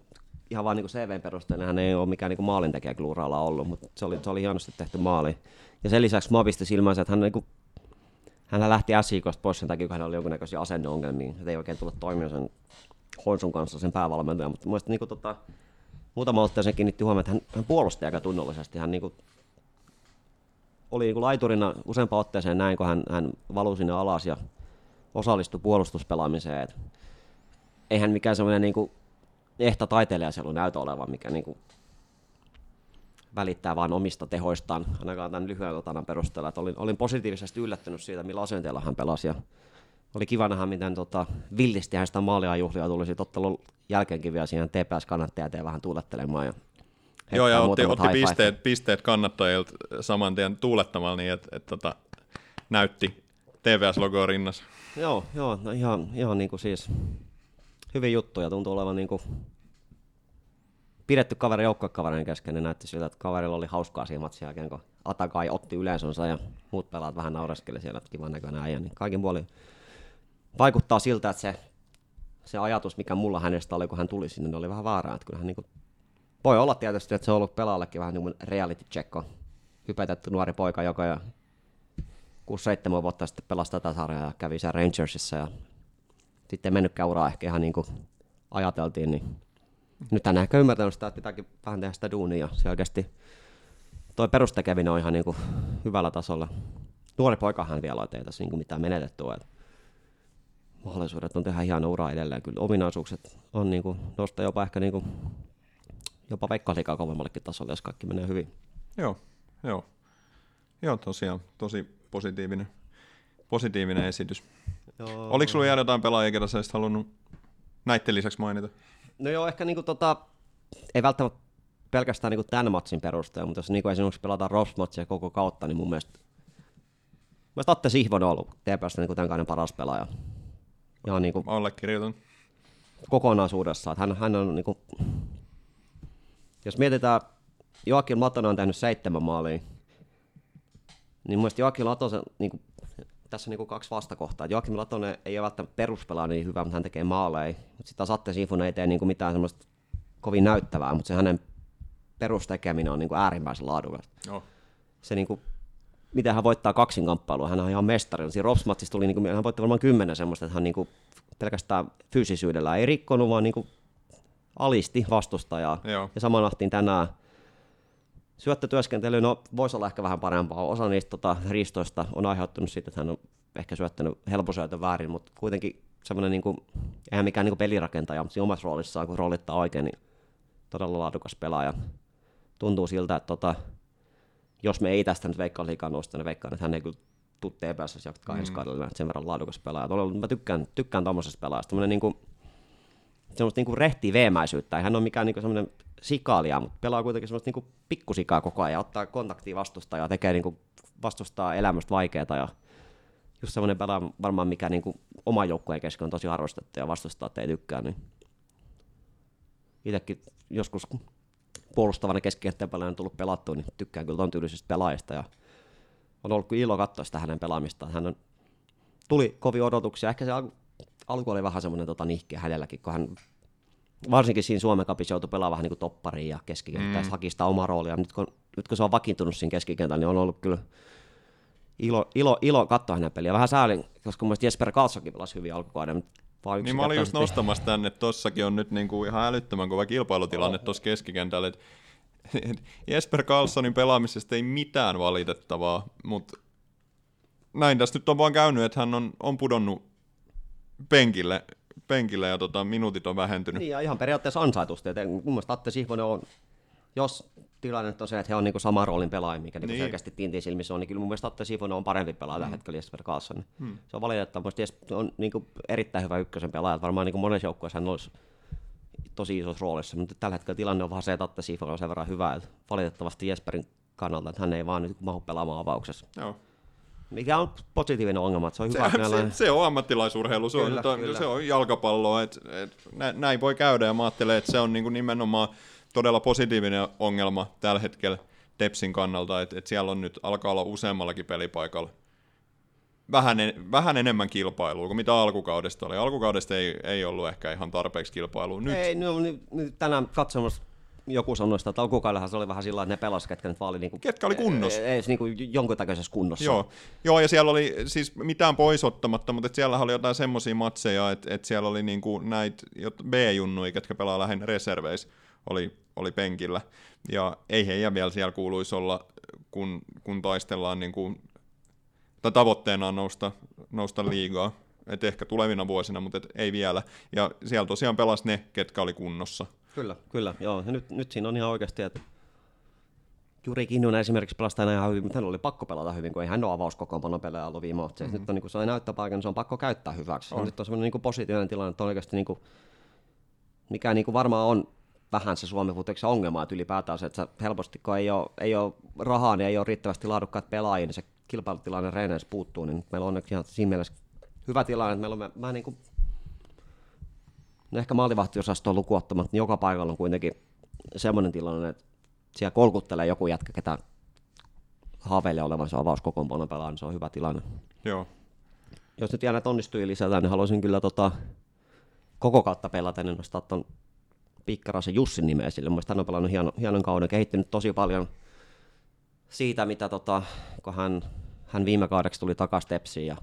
ihan vaan niin CVn perusteella hän ei ole mikään niin maalintekijä kyllä uralla ollut, mutta se oli, se oli hienosti tehty maali. Ja sen lisäksi mua pisti silmänsä, että hän, niin kuin, hän lähti SIKosta pois sen takia, kun hän oli jonkunnäköisiä asenneongelmia, että ei oikein tullut toimia sen Honsun kanssa, sen päävalmentajan, mutta mielestäni niin tota, muutama otteeseen kiinnitti huomioon, että hän, hän puolusti aika tunnollisesti. Hän niin kuin, oli niin kuin laiturina useampaan otteeseen näin, kun hän, hän valui sinne alas ja osallistui puolustuspelaamiseen. Et eihän mikään semmoinen niin ehta taiteilija siellä näytä olevan, mikä niin kuin välittää vain omista tehoistaan, ainakaan tämän lyhyen otanan perusteella. Että olin, olin positiivisesti yllättynyt siitä, millä asenteella hän pelasi. Ja oli kiva nähdä, miten tota, villisti hän sitä maalia juhlia tuli sitten ottelun jälkeenkin vielä siihen TPS-kannattajat vähän tuulettelemaan. Ja Joo, ja otti, otti pisteet, pisteet kannattajilta saman tien tuulettamalla niin, että et, tota, näytti TVS-logoa rinnassa. Joo, joo no ihan, ihan niin kuin siis hyvin juttuja. Tuntuu olevan niin kuin pidetty kaveri joukkuekaverin kesken, niin näytti siltä, että kaverilla oli hauskaa siinä matsin jälkeen, kun Atakai otti yleisönsä ja muut pelaat vähän naureskeli siellä, että kivan näköinen äijä, niin kaikin puolin vaikuttaa siltä, että se, se ajatus, mikä mulla hänestä oli, kun hän tuli sinne, niin oli vähän vaaraa, että kyllähän niin kuin, voi olla tietysti, että se on ollut pelaallekin vähän niin kuin reality check, hypetetty nuori poika, joka jo 6-7 vuotta sitten pelasi tätä sarjaa ja kävi siellä Rangersissa ja sitten mennytkään uraa. Ehkä ihan niin kuin ajateltiin, niin nyt hän ehkä ymmärtänyt sitä, että pitääkin vähän tehdä sitä duunia ja selkeästi toi perustekeminen on ihan niin kuin hyvällä tasolla. Nuori poikahan vielä ei tässä niin kuin mitään menetetty, että mahdollisuudet on tehdä hieno ura edelleen. Kyllä ominaisuukset on niin kuin, nostaa jopa ehkä niin kuin, jopa veikkausliikaa kovemmallekin tasolle, jos kaikki menee hyvin. Joo, joo. Joo, tosiaan tosi positiivinen, positiivinen esitys. Joo. Oliko sulla jäänyt jotain pelaajia, ketä sä halunnut näiden lisäksi mainita? No joo, ehkä niinku tota, ei välttämättä pelkästään niinku tämän matsin perusteella, mutta jos niinku esimerkiksi pelataan Ross-matsia koko kautta, niin mun mielestä, mun mielestä Atte Sihvonen on ollut TPS niinku tämän kauden paras pelaaja. Ihan niinku Allekirjoitan. Kokonaisuudessaan. Hän, hän on niinku, jos mietitään, Joakim Latonen on tehnyt seitsemän maalia, niin mun mielestä Joakim Latosen niinku, tässä on niin kaksi vastakohtaa. Joakim Latonen ei ole välttämättä peruspelaa niin hyvä, mutta hän tekee maaleja. Mutta sitten taas Atte Sifunen ei tee niin mitään semmoista kovin näyttävää, mutta se hänen perustekeminen on niin äärimmäisen laadukasta. Oh. Se niin kuin, miten hän voittaa kaksinkamppailua, hän on ihan mestari. Siinä Robsmatsissa tuli, niin kuin, hän voitti varmaan kymmenen semmoista, että hän niin kuin, pelkästään fyysisyydellä ei rikkonut, vaan niin kuin, alisti vastustajaa. Joo. Ja saman ahtiin tänään Syöttötyöskentely, no voisi olla ehkä vähän parempaa. Osa niistä tota, ristoista on aiheuttanut siitä, että hän on ehkä syöttänyt helposyötön väärin, mutta kuitenkin semmoinen, niin kuin, eihän mikään niin kuin pelirakentaja, mutta omassa roolissaan, kun roolittaa oikein, niin todella laadukas pelaaja. Tuntuu siltä, että tota, jos me ei tästä nyt veikkaa liikaa nosta, niin veikkaan, että hän ei kyllä tuu TPS jatkaa mm. ensi kaudella, sen verran laadukas pelaaja. Todella, mä tykkään, tykkään tuommoisesta pelaajasta. Tämmöinen niinku, semmoista niinku rehtiä veemäisyyttä. Ei hän ole mikään niinku semmoinen sikaalia, mutta pelaa kuitenkin semmoista niinku pikkusikaa koko ajan, ottaa kontaktia vastustajaa, tekee niinku vastustaa elämästä vaikeaa ja just semmoinen pelaa varmaan, mikä niinku oma joukkueen kesken on tosi arvostettu ja vastustaa ei tykkää, niin itsekin joskus puolustavana keskikenttäpelaajana on tullut pelattua, niin tykkään kyllä ton tyylisestä pelaajista ja on ollut ilo katsoa sitä hänen pelaamistaan. Hän on, tuli kovin odotuksia, ehkä se alku, alku oli vähän semmoinen tota, nihkeä hänelläkin, kun hän varsinkin siinä Suomen kapissa joutui pelaamaan vähän niin kuin toppariin ja keskikenttään, mm. haki sitä omaa roolia. Nyt kun, nyt kun se on vakiintunut siinä keskikentällä, niin on ollut kyllä ilo, ilo, ilo katsoa hänen peliä. Vähän säälin, koska mun Jesper Karlssonkin pelasi hyvin alkukauden, mutta vaan niin mä olin just nostamassa tänne, että tossakin on nyt niinku ihan älyttömän kova kilpailutilanne tuossa keskikentällä. Et, et Jesper Karlssonin pelaamisesta ei mitään valitettavaa, mutta näin tässä nyt on vaan käynyt, että hän on, on pudonnut penkille, penkille ja tota, minuutit on vähentynyt. Niin ja ihan periaatteessa ansaitusti. Et mun mielestä Atte Sihvonen on, jos tilanne on se, että he on niinku saman roolin pelaaja, mikä niinku niin. selkeästi Tintin silmissä on, niin kyllä mun mielestä Atte Sifonen on parempi pelaaja mm. tällä hetkellä Jesper Karlsson. Mm. Se on valitettavasti on niinku erittäin hyvä ykkösen pelaaja, varmaan niinku monessa joukkueessa hän olisi tosi isossa roolissa, mutta tällä hetkellä tilanne on vähän se, että Atte Sifonen on sen verran hyvä, että valitettavasti Jesperin kannalta, että hän ei vaan nyt mahu pelaamaan avauksessa. Joo. Mikä on positiivinen ongelma, että se on hyvä. Se, se, se on ammattilaisurheilu, se, kyllä, on, kyllä. se on jalkapalloa, että et, näin voi käydä ja mä ajattelen, että se on niinku nimenomaan todella positiivinen ongelma tällä hetkellä Tepsin kannalta, että, että siellä on nyt alkaa olla useammallakin pelipaikalla vähän, en, vähän enemmän kilpailua kuin mitä alkukaudesta oli. Alkukaudesta ei, ei ollut ehkä ihan tarpeeksi kilpailua. Nyt... Ei, no, nyt, nyt tänään katsomassa joku sanoi sitä, että alkukaudellahan se oli vähän sillä että ne pelasivat, ketkä nyt vaan oli niinku, ketkä oli kunnossa. Ei, niinku jonkun takia kunnossa. Joo. Joo, ja siellä oli siis mitään poisottamatta, mutta siellä oli jotain semmoisia matseja, että, että siellä oli niinku näitä B-junnuja, ketkä pelaa lähinnä reserveissä oli, oli penkillä. Ja ei heidän vielä siellä kuuluisi olla, kun, kun taistellaan, niin kuin, tai tavoitteena on nousta, nousta liigaa. Et ehkä tulevina vuosina, mutta et ei vielä. Ja siellä tosiaan pelasi ne, ketkä oli kunnossa. Kyllä, kyllä. Joo. Ja nyt, nyt siinä on ihan oikeasti, että Juri Kinnunen esimerkiksi pelasi ihan hyvin, mutta hän oli pakko pelata hyvin, kun ei hän ole avauskokoonpano pelejä ollut viime mm-hmm. Nyt on, niin kun sai näyttöpaikan, niin se on pakko käyttää hyväksi. On. Nyt on semmoinen niin positiivinen tilanne, että on oikeasti niin kuin, mikä niin kuin varmaan on vähän se Suomen futiksen ongelma, että ylipäätään se, että helposti kun ei ole, ei ole rahaa, niin ei ole riittävästi laadukkaat pelaajia, niin se kilpailutilanne reeneissä puuttuu, niin meillä on ihan siinä mielessä hyvä tilanne, että meillä on vähän niin kuin, no ehkä maalivahtiosasto on lukuottamat, niin joka paikalla on kuitenkin semmoinen tilanne, että siellä kolkuttelee joku jätkä, ketä haaveilee olevansa avauskokoonpano pelaa, niin se on hyvä tilanne. Joo. Jos nyt jäänyt onnistui lisätä, niin haluaisin kyllä tota, koko kautta pelata, niin nostaa ton Pikkarasen Jussin nimeä sille. Mielestäni hän on pelannut hienon, hienon kauden, kehittynyt tosi paljon siitä, mitä tota, kun hän, hän viime kaudeksi tuli takaisin Tepsiin ja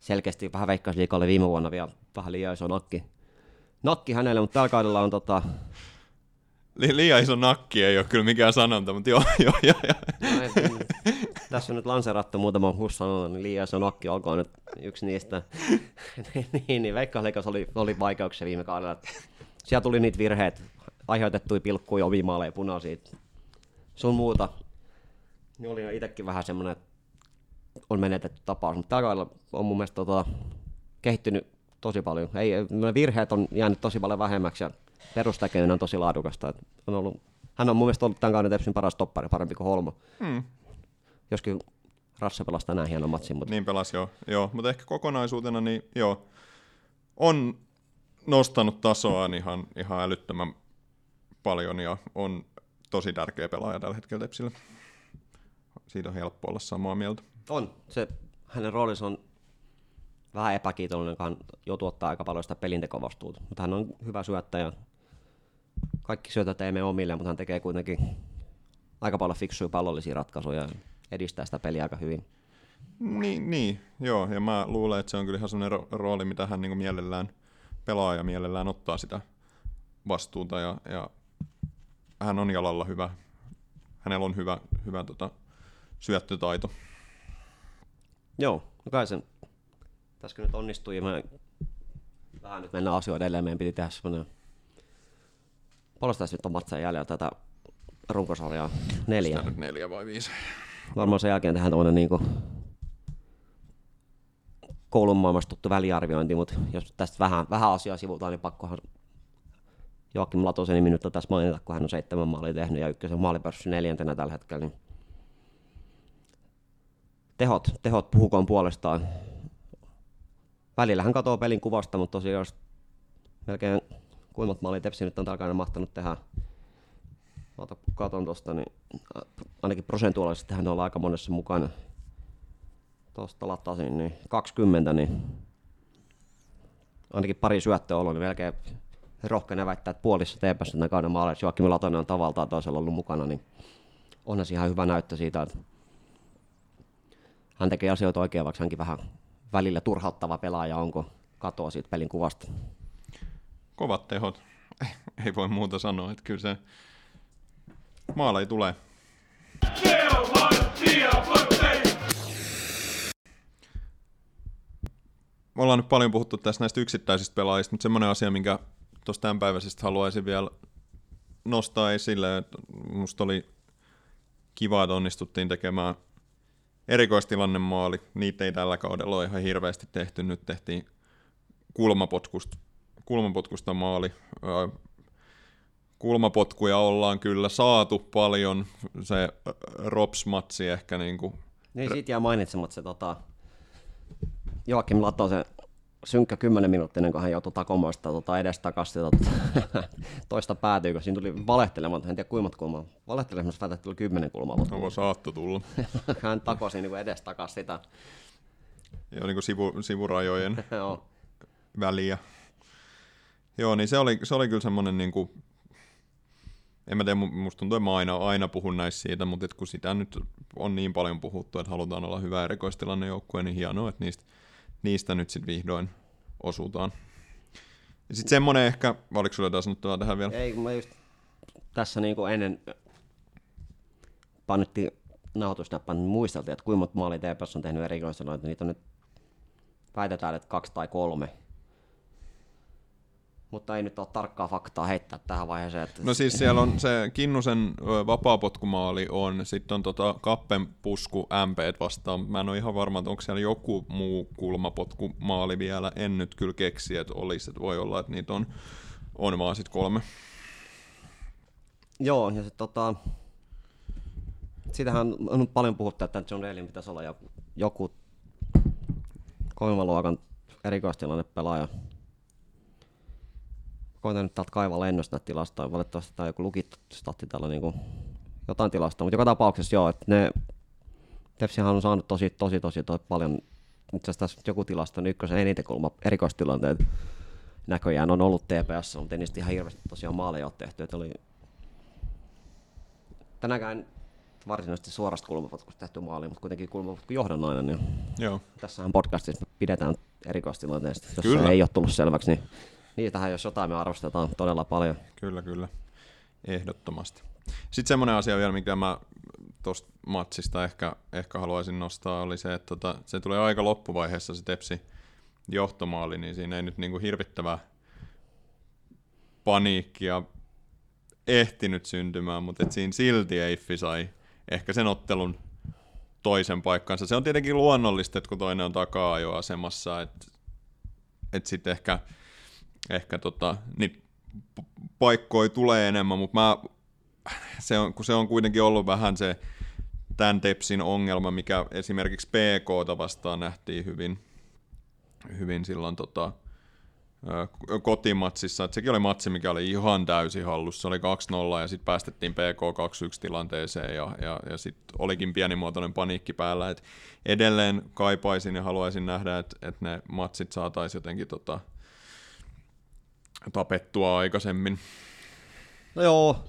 selkeästi vähän veikkausliikalle viime vuonna vielä vähän liian iso nakki. Nakki hänelle, mutta tällä kaudella on tota, Li- liian iso nakki ei ole kyllä mikään sanonta, mutta joo, joo, joo. joo. No, tässä on nyt lanserattu muutama hus sanonut, niin liian iso nakki olkoon nyt yksi niistä. niin, niin veikkausliikassa oli, oli vaikeuksia viime kaudella siellä tuli niitä virheet, aiheutettuja pilkkuja, omimaaleja, punaisia, sun muuta. Niin oli itsekin vähän semmoinen, että on menetetty tapaus, mutta tällä on mun mielestä tota, kehittynyt tosi paljon. Ei, virheet on jäänyt tosi paljon vähemmäksi ja perustekeminen on tosi laadukasta. Et on ollut, hän on mun mielestä ollut tämän kauden Tepsin paras toppari, parempi kuin Holmo. Hmm. Joskin Rasse pelasi tänään hienon matsin. Mutta... Niin pelasi joo, joo. mutta ehkä kokonaisuutena niin joo, on nostanut tasoaan ihan, ihan älyttömän paljon ja on tosi tärkeä pelaaja tällä hetkellä Tepsillä. Siitä on helppo olla samaa mieltä. On. Se, hänen roolinsa on vähän epäkiitollinen, hän joutuu ottaa aika paljon sitä pelintekovastuuta. Mutta hän on hyvä syöttäjä. Kaikki syötä teemme omille, mutta hän tekee kuitenkin aika paljon fiksuja pallollisia ratkaisuja ja edistää sitä peliä aika hyvin. Niin, niin, joo, ja mä luulen, että se on kyllä ihan sellainen ro- rooli, mitä hän niin mielellään – pelaaja mielellään ottaa sitä vastuuta ja, ja hän on jalalla hyvä, hänellä on hyvä, hyvä tota, syöttötaito. Joo, kai sen tässä nyt onnistui. Mä vähän nyt mennään asioiden edelleen. Meidän piti tehdä semmoinen Paljon tässä nyt on matseja jäljellä tätä runkosarjaa? Neljä. Tää nyt neljä vai viisi. Varmaan sen jälkeen tehdään tuommoinen niin koulun maailmasta tuttu väliarviointi, mutta jos tästä vähän, vähän asiaa sivutaan, niin pakkohan Joakim Latosen nimi nyt tässä mainita, kun hän on seitsemän maalia tehnyt ja ykkösen maalipörssi neljäntenä tällä hetkellä, niin tehot, tehot puhukoon puolestaan. Välillä hän katoo pelin kuvasta, mutta tosiaan jos melkein kuimmat maalit Tepsi nyt on tarkkaan mahtanut tehdä kun katon tuosta, niin äh, ainakin prosentuaalisesti hän on aika monessa mukana. Tuosta latasin, niin 20, niin ainakin pari syöttöä ollut, niin melkein rohkeinen väittää, että puolissa TPS tämän kauden maaleissa Joakim Latonen on tavallaan toisella ollut mukana, niin onhan ihan hyvä näyttö siitä, että hän tekee asioita oikein, vaikka hänkin vähän välillä turhauttava pelaaja onko katoa siitä pelin kuvasta. Kovat tehot. Ei voi muuta sanoa, että kyllä se maala ei tule. Me ollaan nyt paljon puhuttu tässä näistä yksittäisistä pelaajista, mutta semmoinen asia, minkä tuosta tämänpäiväisestä haluaisin vielä nostaa esille, että musta oli kiva, että onnistuttiin tekemään erikoistilanne maali. Niitä ei tällä kaudella ole ihan hirveästi tehty. Nyt tehtiin kulmapotkusta, kulmapotkusta maali. Kulmapotkuja ollaan kyllä saatu paljon. Se Rops-matsi ehkä niin kuin... Niin siitä jää mainitsematta se tota, Joakim Latosen synkkä 10 minuuttia ennen kuin hän joutui takomaan sitä tota, edestakaisin tota, toista päätyykö. Siinä tuli valehtelemaan, en tiedä kuinka kulmaa. Valehtelemaan että tuli 10 kulmaa. Mutta Onko saatto tulla? hän takosi niin edestakaisin sitä. Joo, niin kuin sivu, sivurajojen väliä. Joo, niin se oli, se oli kyllä semmoinen niin kuin, en mä tiedä, mu- musta tuntuu, että mä aina, aina puhun näistä siitä, mutta kun sitä nyt on niin paljon puhuttu, että halutaan olla hyvä erikoistilanne joukkue, niin hienoa, että niistä, niistä nyt sitten vihdoin osutaan. Ja sitten semmoinen ehkä, oliko sulla jotain sanottavaa tähän vielä? Ei, mä just tässä niin kuin ennen panettiin nauhoitusnäppään, niin muisteltiin, että kuinka monta maalia TPS on tehnyt erikoistilanne, että niitä on nyt väitetään, että kaksi tai kolme. Mutta ei nyt ole tarkkaa faktaa heittää tähän vaiheeseen. Että No siis siellä on se Kinnusen vapaapotkumaali on, sitten on tota Kappen pusku MP vastaan. Mä en ole ihan varma, että onko siellä joku muu kulmapotkumaali vielä. En nyt kyllä keksi, että olisi. Että voi olla, että niitä on, on vaan sitten kolme. Joo, ja sitten tota, siitähän on nyt paljon puhuttu, että John Daly pitäisi olla joku, joku kovimman luokan erikoistilanne pelaaja. Koitan nyt täältä kaivaa lennosta näitä tilastoja. Valitettavasti tämä on joku lukittu statti täällä niinku jotain tilastoa, mutta joka tapauksessa joo, että ne Tepsihan on saanut tosi, tosi, tosi, tosi paljon, itse asiassa tässä joku tilasto on ykkösen eniten kulma erikoistilanteet näköjään on ollut TPS, mutta ei niistä ihan hirveästi tosiaan maaleja ole tehty. Että oli tänäänkään varsinaisesti suorasta kulmapotkusta tehty maali, mutta kuitenkin kulmapotku johdannainen. Niin Joo. tässähän podcastissa pidetään erikoistilanteesta, jos Kyllä. se ei ole tullut selväksi, niin niitähän jos jotain me arvostetaan todella paljon. Kyllä, kyllä. Ehdottomasti. Sitten semmoinen asia vielä, mikä mä tuosta matsista ehkä, ehkä haluaisin nostaa, oli se, että tota, se tulee aika loppuvaiheessa se Tepsi johtomaali, niin siinä ei nyt niinku hirvittävää paniikkia ehtinyt syntymään, mutta et siinä silti Eiffi sai ehkä sen ottelun toisen paikkansa. Se on tietenkin luonnollista, että kun toinen on takaa jo asemassa, että et sitten ehkä, ehkä tota, niitä paikkoja tulee enemmän, mutta mä, se on, kun se on kuitenkin ollut vähän se tämän Tepsin ongelma, mikä esimerkiksi PKta vastaan nähtiin hyvin, hyvin silloin tota, kotimatsissa. Et sekin oli matsi, mikä oli ihan täysin hallussa. Se oli 2-0 ja sitten päästettiin PK 2-1 tilanteeseen ja, ja, ja sitten olikin pienimuotoinen paniikki päällä. Et edelleen kaipaisin ja haluaisin nähdä, että et ne matsit saataisiin jotenkin tota, tapettua aikaisemmin. No joo,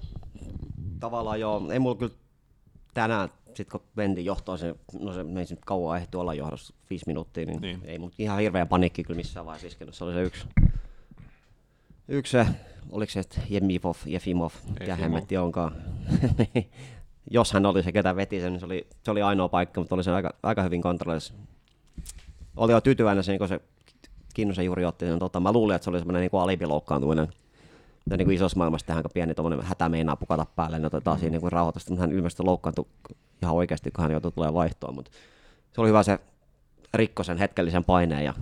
tavallaan joo. Ei mulla kyllä tänään, sit kun mentiin johtoon, se, no se meni nyt kauan ehti olla johdossa viisi minuuttia, niin, Niin. ei mut ihan hirveä paniikki kyllä missään vaiheessa iskenyt. Se oli se yksi, yksi se, oliko se että Jemivov, Jefimov, mikä hemmetti onkaan. Jos hän oli se, ketä veti sen, niin se oli, se oli ainoa paikka, mutta oli se aika, aika hyvin kontrollissa. Oli jo tyytyväinen sen, kun se Kinnusen juuri otti sen. Tota, mä luulin, että se oli semmoinen niin alibiloukkaantuminen ja niin kuin isossa maailmassa tehdään pieni hätä meinaa pukata päälle, niin otetaan siinä niin kuin rauhoitusta, mutta hän ilmeisesti loukkaantui ihan oikeasti, kun hän joutui tulemaan vaihtoon, mutta se oli hyvä se rikko sen hetkellisen paineen ja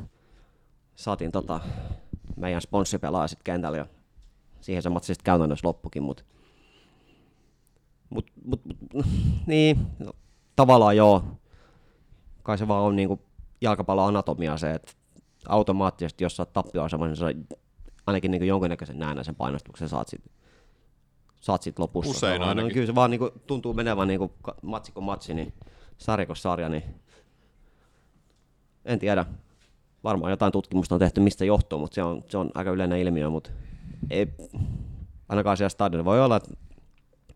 saatiin tota, meidän sponssipelaaja sitten kentälle ja siihen se matsi sitten käytännössä loppukin, mutta mut, mut, mut, niin, no, tavallaan joo, kai se vaan on niinku jalkapallon anatomia se, että automaattisesti, jos sä oot tappioasemassa, niin sä ainakin niinku jonkinnäköisen näennäisen painostuksen saat sit, saat sit lopussa. Usein No, ainakin. Kyllä se vaan niinku tuntuu menevän niinku ka- matsi kuin matsi, niin sarja kuin sarja, niin en tiedä. Varmaan jotain tutkimusta on tehty, mistä johtuu, mutta se on, se on aika yleinen ilmiö, mutta ei, ainakaan siellä stadionilla voi olla, että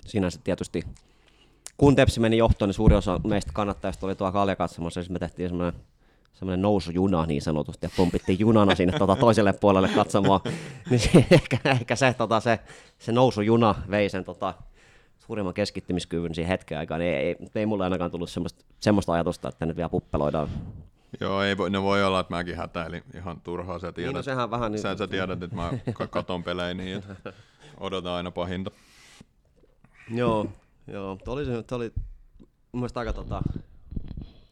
sinänsä tietysti kun Tepsi meni johtoon, niin suuri osa meistä kannattajista oli tuolla Kalja katsomassa, siis me tehtiin semmoinen semmoinen nousujuna niin sanotusti, ja pompittiin junana sinne tota toiselle puolelle katsomaan, niin se, ehkä, ehkä se, tota, se, se nousujuna vei sen tota, suurimman keskittymiskyvyn siihen hetken aikaan, ei, ei, ei mulle ainakaan tullut semmoista, semmoista ajatusta, että nyt vielä puppeloidaan. Joo, ei voi, no voi olla, että mäkin hätäilin ihan turhaa. Sä tiedät, Niin, no sehän vähän niin- sä, sä tiedät, että mä ka- katon pelejä niin, että odotan aina pahinta. Joo, joo. Tuo oli, se- tuo oli mun mielestä aika tota,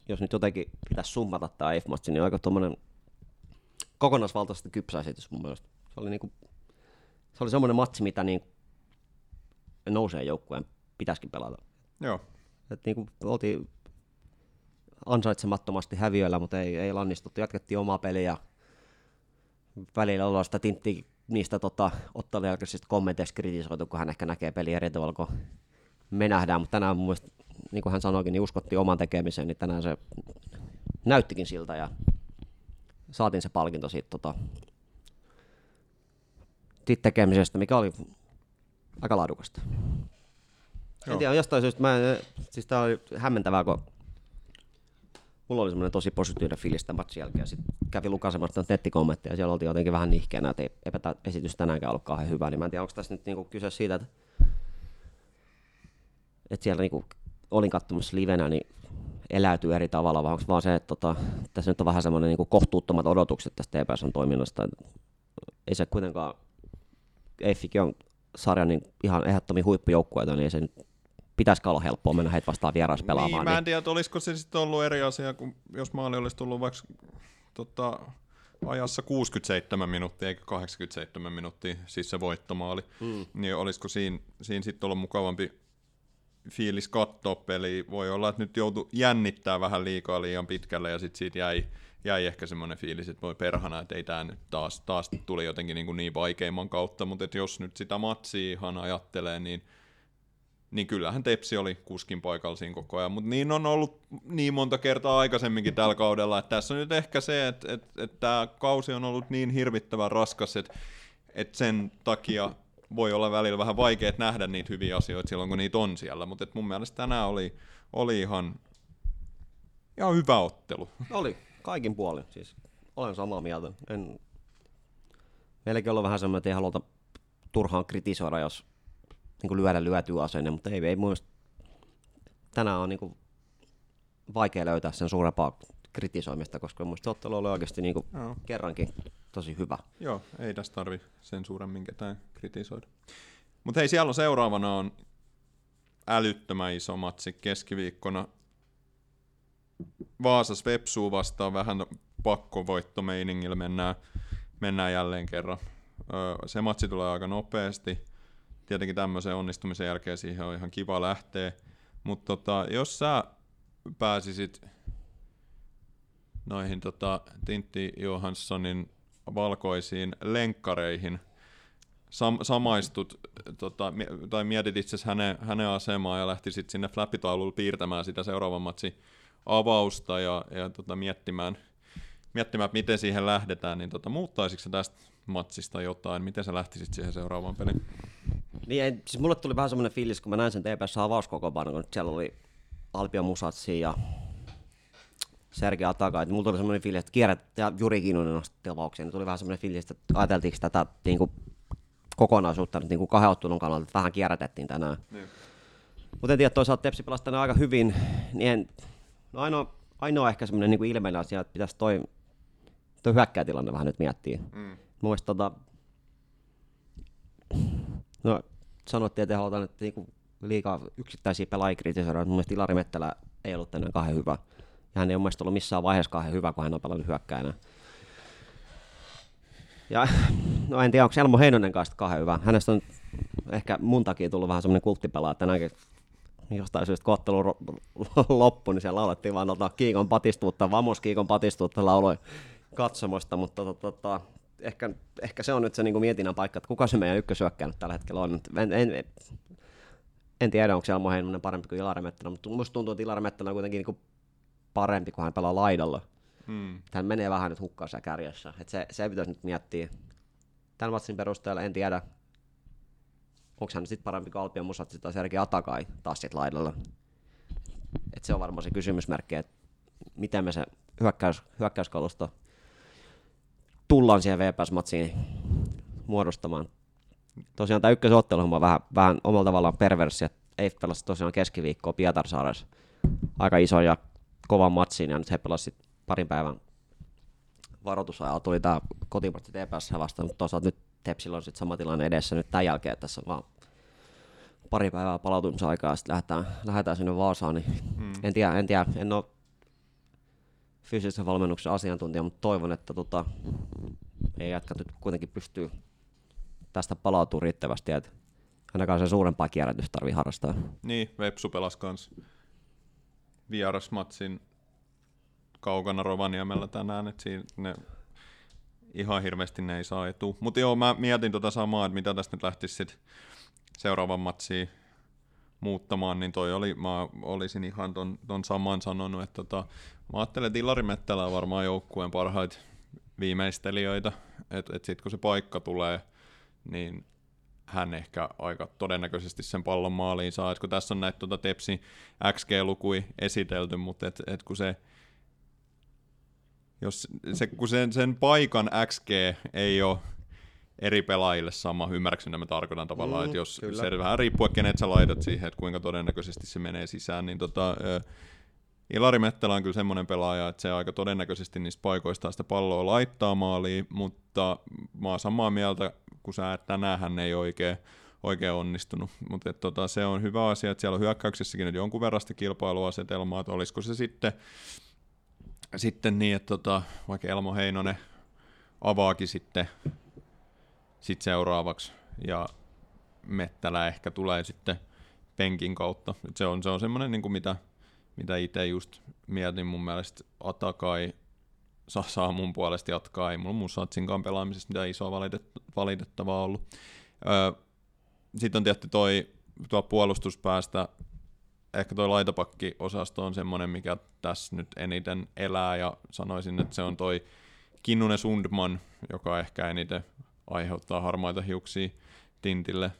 jos nyt jotenkin pitäisi summata tämä IF-matsi, niin aika tuommoinen kokonaisvaltaisesti kypsä esitys mun mielestä. Se oli, niinku, se oli semmoinen matsi, mitä niin nousee joukkueen pitäisikin pelata. Joo, Et niinku, oltiin ansaitsemattomasti häviöllä, mutta ei, ei lannistuttu. Jatkettiin omaa peliä. Välillä ollaan sitä tinttiä niistä tota, ottelun jälkeisistä kommenteista kritisoitu, kun hän ehkä näkee peli eri tavalla, kun me nähdään. Mutta tänään mun mielestä, niin kuin hän sanoikin, niin uskottiin oman tekemiseen, niin tänään se näyttikin siltä ja saatiin se palkinto siitä, tota, tekemisestä, mikä oli aika laadukasta. En Joo. tiedä, jostain syystä mä, en- siis tää oli hämmentävää, kun mulla oli semmoinen tosi positiivinen fiilis tämän matsin jälkeen, ja sit kävi lukasemassa nettikommentteja, ja siellä oltiin jotenkin vähän nihkeänä, että ei- eipä tämä esitys tänäänkään ollut kauhean hyvä, niin mä en tiedä, onko tässä nyt niinku kyse siitä, että, että siellä niinku olin katsomassa livenä, niin eläytyy eri tavalla, vai onko vaan se, että tota, tässä nyt on vähän semmoinen niinku kohtuuttomat odotukset tästä TPSn toiminnasta, että ei se kuitenkaan, Eiffikin on sarjan niin ihan ehdottomia huippujoukkueita, niin ei se nyt pitäisikö olla helppoa mennä heitä vastaan vieras pelaamaan. Niin, mä en tiedä, että olisiko se sitten ollut eri asia, kuin jos maali olisi tullut vaikka tota, ajassa 67 minuuttia eikä 87 minuuttia, siis se voittomaali, mm. niin olisiko siinä, siinä sitten ollut mukavampi fiilis katsoa peliä. Voi olla, että nyt joutui jännittää vähän liikaa liian pitkälle ja sitten siitä jäi, jäi ehkä semmoinen fiilis, että voi perhana, että ei tämä nyt taas, taas tuli jotenkin niin, kuin niin vaikeimman kautta, mutta että jos nyt sitä matsia ihan ajattelee, niin niin kyllähän Tepsi oli kuskin paikalla siinä koko ajan, mutta niin on ollut niin monta kertaa aikaisemminkin tällä kaudella, että tässä on nyt ehkä se, että, että, että tämä kausi on ollut niin hirvittävän raskas, että, että sen takia voi olla välillä vähän vaikea nähdä niitä hyviä asioita silloin, kun niitä on siellä, mutta mun mielestä tänään oli, oli ihan, ihan hyvä ottelu. Oli, kaikin puolin. Siis olen samaa mieltä. En... Meilläkin on vähän semmoinen, että ei haluta turhaan kritisoida, jos niin lyödä lyötyä asenne, mutta ei, ei mielestä tänään on niin kuin vaikea löytää sen suurempaa kritisoimista, koska mun mielestä ottelu oli oikeasti niin kuin Joo. kerrankin tosi hyvä. Joo, ei tässä tarvi sen suuremmin ketään kritisoida. Mutta hei, siellä on seuraavana on älyttömän iso matsi keskiviikkona. Vaasas Vepsuu vastaan vähän pakkovoittomeiningillä mennään, mennään jälleen kerran. Öö, se matsi tulee aika nopeasti. Tietenkin tämmöisen onnistumisen jälkeen siihen on ihan kiva lähteä. Mutta tota, jos sä pääsisit noihin tota, Tintti Johanssonin valkoisiin lenkkareihin, sam- samaistut tota, tai mietit itse hänen, hänen asemaa ja lähtisit sinne flappitaululla piirtämään sitä seuraavan matsin avausta ja, ja tota, miettimään, miettimään, miten siihen lähdetään, niin tota, muuttaisitko sä tästä matsista jotain? Miten sä lähtisit siihen seuraavaan peliin? Niin, ei, siis mulle tuli vähän semmoinen fiilis, kun mä näin sen TPS avauskokoonpanon, kun siellä oli Alpio Musatsi ja Sergei Ataka, että mulla tuli semmoinen fiilis, että kierrät ja Juri Kinnunen nosti avaukseen, niin tuli vähän semmoinen fiilis, että ajateltiinko tätä niin kuin, kokonaisuutta nyt niin kuin kahden ottelun kannalta, että vähän kierrätettiin tänään. Niin. Mutta en tiedä, toisaalta Tepsi pelasi tänään aika hyvin, niin en, no ainoa, ainoa ehkä semmoinen niin ilmeinen asia, että pitäisi toi, toi hyökkäytilanne vähän nyt miettiä. Mm. Mun tota, No, sanottiin, että ei haluta nyt niinku liikaa yksittäisiä pelaajia kritisoida, mutta mun mielestä Ilari Mettälä ei ollut tänään kahden hyvä. Ja hän ei ole mielestäni ollut missään vaiheessa kahden hyvä, kun hän on pelannut hyökkäänä. Ja no en tiedä, onko Elmo Heinonen kanssa kahden hyvä. Hänestä on ehkä mun takia tullut vähän semmoinen kulttipelaaja tänäänkin jostain syystä ro- loppu, niin siellä laulettiin vaan tota Kiikon patistuutta, Vamos Kiikon patistuutta lauloi katsomosta, mutta tota, tota, ehkä, ehkä, se on nyt se niin mietinnän paikka, että kuka se meidän ykkösyökkäjä nyt tällä hetkellä on. En, en, en tiedä, onko Elmo Heinonen parempi kuin Ilari Mettälä, mutta musta tuntuu, että Ilari Mettälä on kuitenkin niin parempi, kun hän pelaa laidalla. Hmm. Hän menee vähän nyt hukkaan siellä kärjessä. Et se, se pitäisi nyt miettiä. Tämän matsin perusteella en tiedä, onko hän sitten parempi kuin Alpion Musat tai Sergei Atakai taas sit laidalla. Et se on varmaan se kysymysmerkki, että miten me se hyökkäys, hyökkäyskalusto tullaan siihen VPS-matsiin muodostamaan. Tosiaan tämä ykkösottelu on vähän, vähän omalla tavallaan perverssi, että ei pelasi tosiaan keskiviikkoa Pietarsaaressa aika iso ja kovan matsin, ja nyt he pelasivat parin päivän varoitusajalla. Tuli tämä kotiportti TPS vastaan, mutta toisaalta nyt Tepsillä on sitten sama tilanne edessä nyt tämän jälkeen, että tässä on vaan pari päivää palautumisaikaa ja sitten lähdetään, lähdetään sinne Vaasaan, niin mm. en tiedä, en tiedä, en ole fyysisen valmennuksen asiantuntija, mutta toivon, että tota, ei jatka nyt kuitenkin pystyy tästä palautumaan riittävästi, että ainakaan se suurempaa kierrätystä tarvii harrastaa. Niin, Vepsu pelasi kans vierasmatsin kaukana Rovaniemellä tänään, että siinä ne ihan hirveästi ne ei saa etu. Mutta joo, mä mietin tota samaa, että mitä tästä nyt lähtisi sit seuraavan matsiin muuttamaan, niin toi oli, mä olisin ihan ton, ton saman sanonut, että tota, mä ajattelen, että Ilari Mettälä on varmaan joukkueen parhaita viimeistelijöitä, että et sitten kun se paikka tulee, niin hän ehkä aika todennäköisesti sen pallon maaliin saa, et kun tässä on näitä tuota Tepsi XG-lukui esitelty, mutta et, et kun se jos se, kun sen, sen paikan XG ei ole eri pelaajille sama, ymmärrätkö mitä mä tarkoitan tavallaan, mm, että jos kyllä. se vähän riippuu, kenet sä laitat siihen, että kuinka todennäköisesti se menee sisään, niin tota, Ilari Mettälä on kyllä semmoinen pelaaja, että se aika todennäköisesti niistä paikoista sitä palloa laittaa maaliin, mutta mä oon samaa mieltä, että tänään ei oikein, oikein onnistunut. Mutta tota, se on hyvä asia, että siellä on hyökkäyksessäkin jonkun verran sitä kilpailuasetelmaa, että olisiko se sitten sitten niin, että tota, vaikka Elmo Heinonen avaakin sitten sit seuraavaksi ja Mettälä ehkä tulee sitten penkin kautta. Et se on, se on semmoinen, niin mitä, mitä itse just mietin mun mielestä Atakai saa, saa mun puolesta jatkaa. Ei mulla mun Satsinkaan pelaamisesta mitään isoa valitet, valitettavaa ollut. Öö, sitten on tietty toi tuo puolustuspäästä ehkä toi laitapakki-osasto on semmoinen, mikä tässä nyt eniten elää, ja sanoisin, että se on toi Kinnunen Sundman, joka ehkä eniten aiheuttaa harmaita hiuksia Tintille.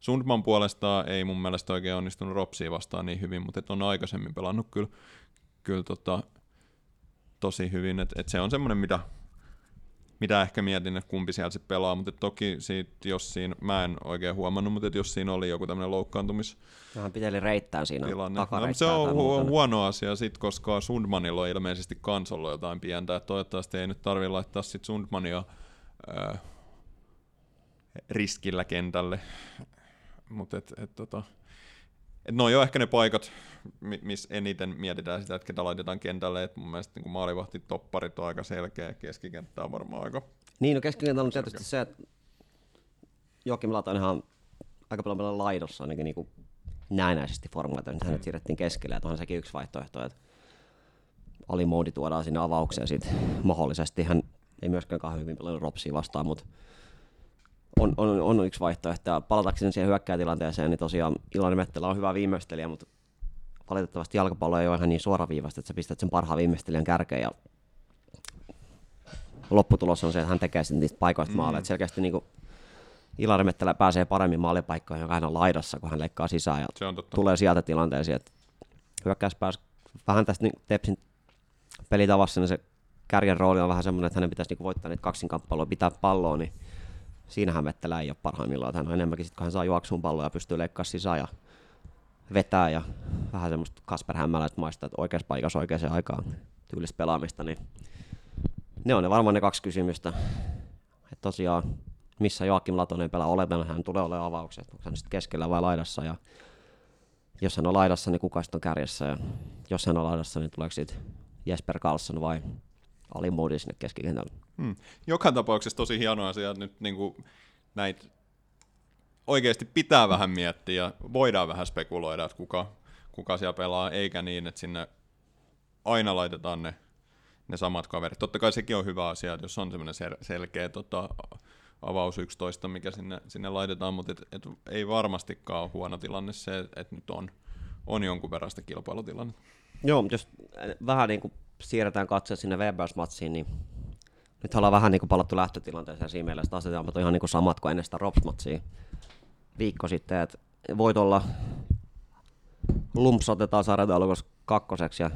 Sundman puolestaan ei mun mielestä oikein onnistunut Ropsia vastaan niin hyvin, mutta on aikaisemmin pelannut kyllä, kyllä tota, tosi hyvin. Et, et se on semmoinen, mitä mitä ehkä mietin, että kumpi siellä sitten pelaa, mutta toki siitä, jos siinä, mä en oikein huomannut, mutta jos siinä oli joku tämmöinen loukkaantumis... Vähän piteli reittää siinä tilanne. No, se on hu- huono asia sit, koska Sundmanilla on ilmeisesti kans ollut jotain pientä, että toivottavasti ei nyt tarvitse laittaa sit Sundmania äh, riskillä kentälle, mutta et, et, tota, et no jo ehkä ne paikat, missä eniten mietitään sitä, että ketä laitetaan kentälle. Et mun mielestä niin maalivahti topparit on aika selkeä, keskikenttä on varmaan aika... Niin, no keskikenttä on tietysti se, että Joakim on ihan aika paljon paljon laidossa ainakin niin kuin näennäisesti formaatio. Nyt hänet siirrettiin keskelle, että onhan sekin yksi vaihtoehto, että Moodi tuodaan sinne avaukseen sitten mahdollisesti. Hän ei myöskään kauhean hyvin pelannut Ropsia vastaan, mutta on, on, on yksi vaihtoehto. Ja palatakseni siihen hyökkäätilanteeseen, niin tosiaan Ilari Mettelä on hyvä viimeistelijä, mutta valitettavasti jalkapallo ei ole ihan niin suoraviivasta, että sä pistät sen parhaan viimeistelijän kärkeen ja lopputulos on se, että hän tekee sitten niistä paikoista mm. maaleja. Selkeästi niin kuin Ilari Mettelä pääsee paremmin maalipaikkoihin, joka hän on laidassa, kun hän leikkaa sisään ja se on totta. tulee sieltä tilanteeseen, että hyökkäys pääsi vähän tästä niin Tepsin pelitavassa, niin se kärjen rooli on vähän semmoinen, että hänen pitäisi niin voittaa niitä kaksinkamppailua, pitää palloa, niin siinähän Mettelä ei ole parhaimmillaan. Hän on enemmänkin sitten, kun hän saa juoksuun palloa ja pystyy leikkaamaan sisään ja vetää ja vähän semmoista Kasper Hämmälät maista, että oikeassa paikassa oikeaan aikaan tyylistä pelaamista, niin ne on ne varmaan ne kaksi kysymystä. Et tosiaan missä Joakim Latonen pelaa. Oletan, että hän tulee olemaan avaukset, onko hän sitten keskellä vai laidassa. Ja jos hän on laidassa, niin kuka sitten on kärjessä. Ja jos hän on laidassa, niin tuleeko sitten Jesper Karlsson vai Ali Moody sinne keskikentälle. Hmm. Joka tapauksessa tosi hieno asia, että nyt niin kuin näitä oikeasti pitää vähän miettiä ja voidaan vähän spekuloida, että kuka, kuka siellä pelaa, eikä niin, että sinne aina laitetaan ne, ne samat kaverit. Totta kai sekin on hyvä asia, että jos on semmoinen sel- selkeä tota, avaus 11, mikä sinne, sinne laitetaan, mutta et, et ei varmastikaan ole huono tilanne se, että nyt on, on jonkun verran sitä kilpailutilannetta. Joo, jos vähän niin kuin siirretään katseet sinne Webers-matsiin, niin nyt ollaan vähän niin kuin palattu lähtötilanteeseen siinä mielessä, että asetelmat on ihan niin kuin samat kuin ennen sitä Rops-matsia viikko sitten, että voit olla lumps otetaan sarjataulukossa kakkoseksi ja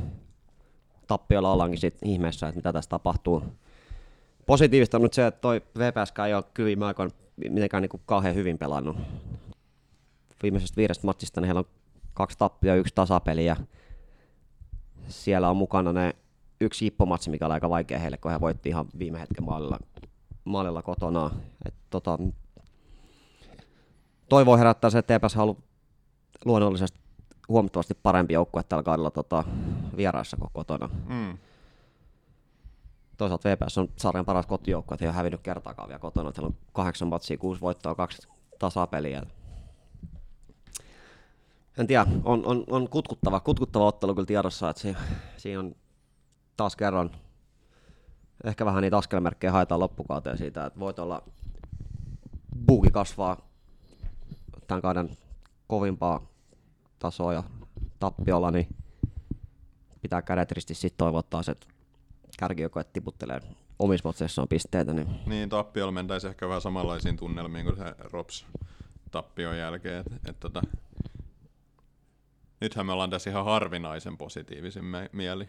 tappiolla ollaankin sitten ihmeessä, että mitä tässä tapahtuu. Positiivista on nyt se, että toi VPSK ei ole kyllä viime aikoina mitenkään niin kauhean hyvin pelannut. Viimeisestä viidestä matsista niin heillä on kaksi tappia ja yksi tasapeli ja siellä on mukana ne yksi Jippo-matsi, mikä oli aika vaikea heille, kun he voitti ihan viime hetken maalilla, maalilla kotona. Et tota, toivo herättää se, että TPS haluaa luonnollisesti huomattavasti parempi joukkue tällä kaudella tota, vieraissa kuin kotona. Mm. Toisaalta VPS on sarjan paras kotijoukkue, että ei ole hävinnyt kertaakaan vielä kotona. Heillä on kahdeksan matsia, kuusi voittoa, kaksi tasapeliä. En tiedä, on, on, on kutkuttava, kutkuttava ottelu kyllä tiedossa, että siinä, siinä on taas kerran ehkä vähän niitä askelmerkkejä haetaan loppukauteen siitä, että voit olla buuki kasvaa tämän kauden kovimpaa tasoa ja tappiolla, niin pitää kädet risti sitten toivottaa se, että kärkijoukkoet tiputtelee omissa matseissaan pisteitä. Niin... Niin, tappiolla mentäisi ehkä vähän samanlaisiin tunnelmiin kuin se Rops tappion jälkeen. Et, et, tota, nythän me ollaan tässä ihan harvinaisen positiivisin mieli.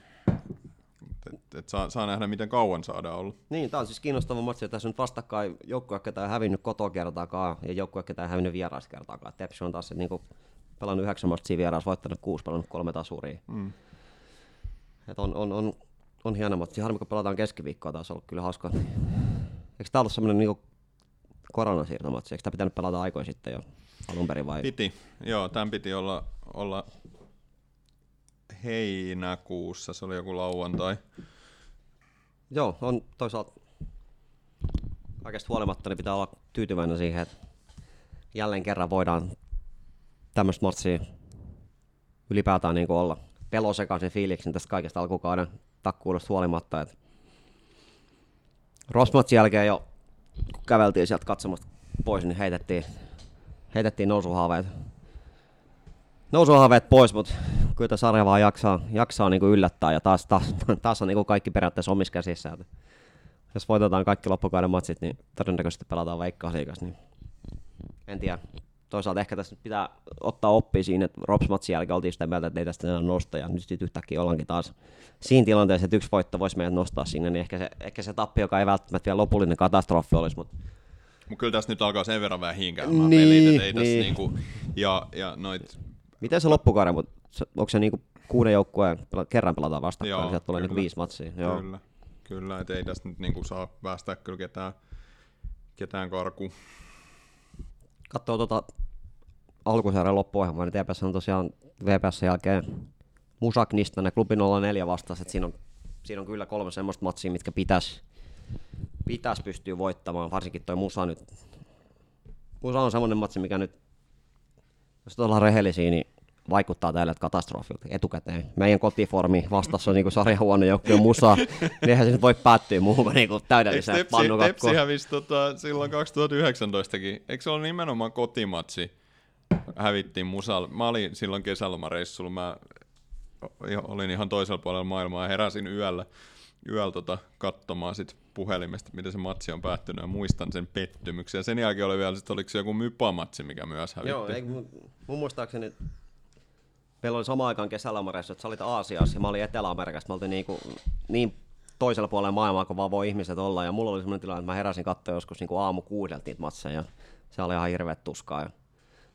Et, et saa, saa, nähdä, miten kauan saadaan olla. Niin, tämä on siis kiinnostava matsi. Tässä on nyt vastakkain joukkue, ketä ei hävinnyt kotoa kertaakaan ja joukkue, ketä ei hävinnyt vieraissa kertaakaan. Tepsi on taas niin kuin, pelannut yhdeksän matsia vieraassa, voittanut kuusi, pelannut kolme tasuria. Mm. Et on, on, on, on hieno matsi. Harmi, kun pelataan keskiviikkoa, taas ollut kyllä hauska. Eikö tämä ollut semmoinen niin koronasiirtomatsi? Eikö tämä pitänyt pelata aikoin sitten jo alun perin vai? Piti, joo, tämän piti olla, olla heinäkuussa, se oli joku lauantai. Joo, on toisaalta kaikesta huolimatta niin pitää olla tyytyväinen siihen, että jälleen kerran voidaan tämmöistä matsia ylipäätään niin olla pelosekaisen fiiliksen tästä kaikesta alkukauden takkuudesta huolimatta. Että Rosmatsin jälkeen jo, kun käveltiin sieltä katsomasta pois, niin heitettiin, heitettiin nousuhaaveet, nousuhaaveet pois, mutta kyllä tämä sarja vaan jaksaa, jaksaa niin kuin yllättää ja taas, taas, taas on niin kuin kaikki periaatteessa omissa käsissä. Että jos voitetaan kaikki loppukauden matsit, niin todennäköisesti pelataan veikkausliigassa. Niin en tiedä. Toisaalta ehkä tässä pitää ottaa oppi siinä, että Rops-matsin jälkeen oltiin sitä mieltä, että ei tästä enää nosta, ja nyt sitten yhtäkkiä ollaankin taas siinä tilanteessa, että yksi voitto voisi meidät nostaa sinne, niin ehkä se, ehkä se tappi, joka ei välttämättä vielä lopullinen katastrofi olisi, mutta Mutta kyllä tässä nyt alkaa sen verran vähän hinkäämään Niin, pelit, että ei tässä niin. niinku, ja, ja noit, miten se loppukauden, mutta onko se niinku kuuden joukkueen kerran pelataan vastakkain, Joo, niin sieltä tulee niinku viisi matsia. Joo. Kyllä, kyllä että ei tästä nyt niinku saa päästää kyllä ketään, ketään karkuun. katsoo tuota alkusarjan loppuohjelmaa, niin TPS on tosiaan VPS jälkeen Musaknista ne klubi 04 vastaan, että siinä on, siinä on kyllä kolme semmoista matsia, mitkä pitäisi pitäis pystyä voittamaan, varsinkin toi Musa nyt. Musa on semmoinen matsi, mikä nyt, jos ollaan rehellisiä, niin vaikuttaa tälle katastrofilta etukäteen. Meidän kotiformi vastassa on niinku sarjahuone joukkue Musa, niin eihän se nyt voi päättyä muuhun kuin niinku Eikö täydelliseen Tepsi, pannukakkoon. Tepsi hävisi tota, silloin 2019kin? Eikö se ole nimenomaan kotimatsi? Hävittiin Musal. Mä olin silloin kesälomareissulla. Mä olin ihan toisella puolella maailmaa ja heräsin yöllä, yöllä tota, katsomaan sit puhelimesta, miten se matsi on päättynyt ja muistan sen pettymyksen. Ja sen jälkeen oli vielä, sit, oliko se joku mypamatsi, mikä myös hävitti. Joo, ei, mun, mun muistaakseni meillä oli samaan aikaan kesälomareissa, että sä olit Aasiassa ja mä olin Etelä-Amerikassa. Mä oltiin niinku, niin toisella puolella maailmaa, kun vaan voi ihmiset olla. Ja mulla oli semmoinen tilanne, että mä heräsin katsoa joskus niinku aamu kuudelta niitä matseja. Ja se oli ihan hirveet tuskaa. Ja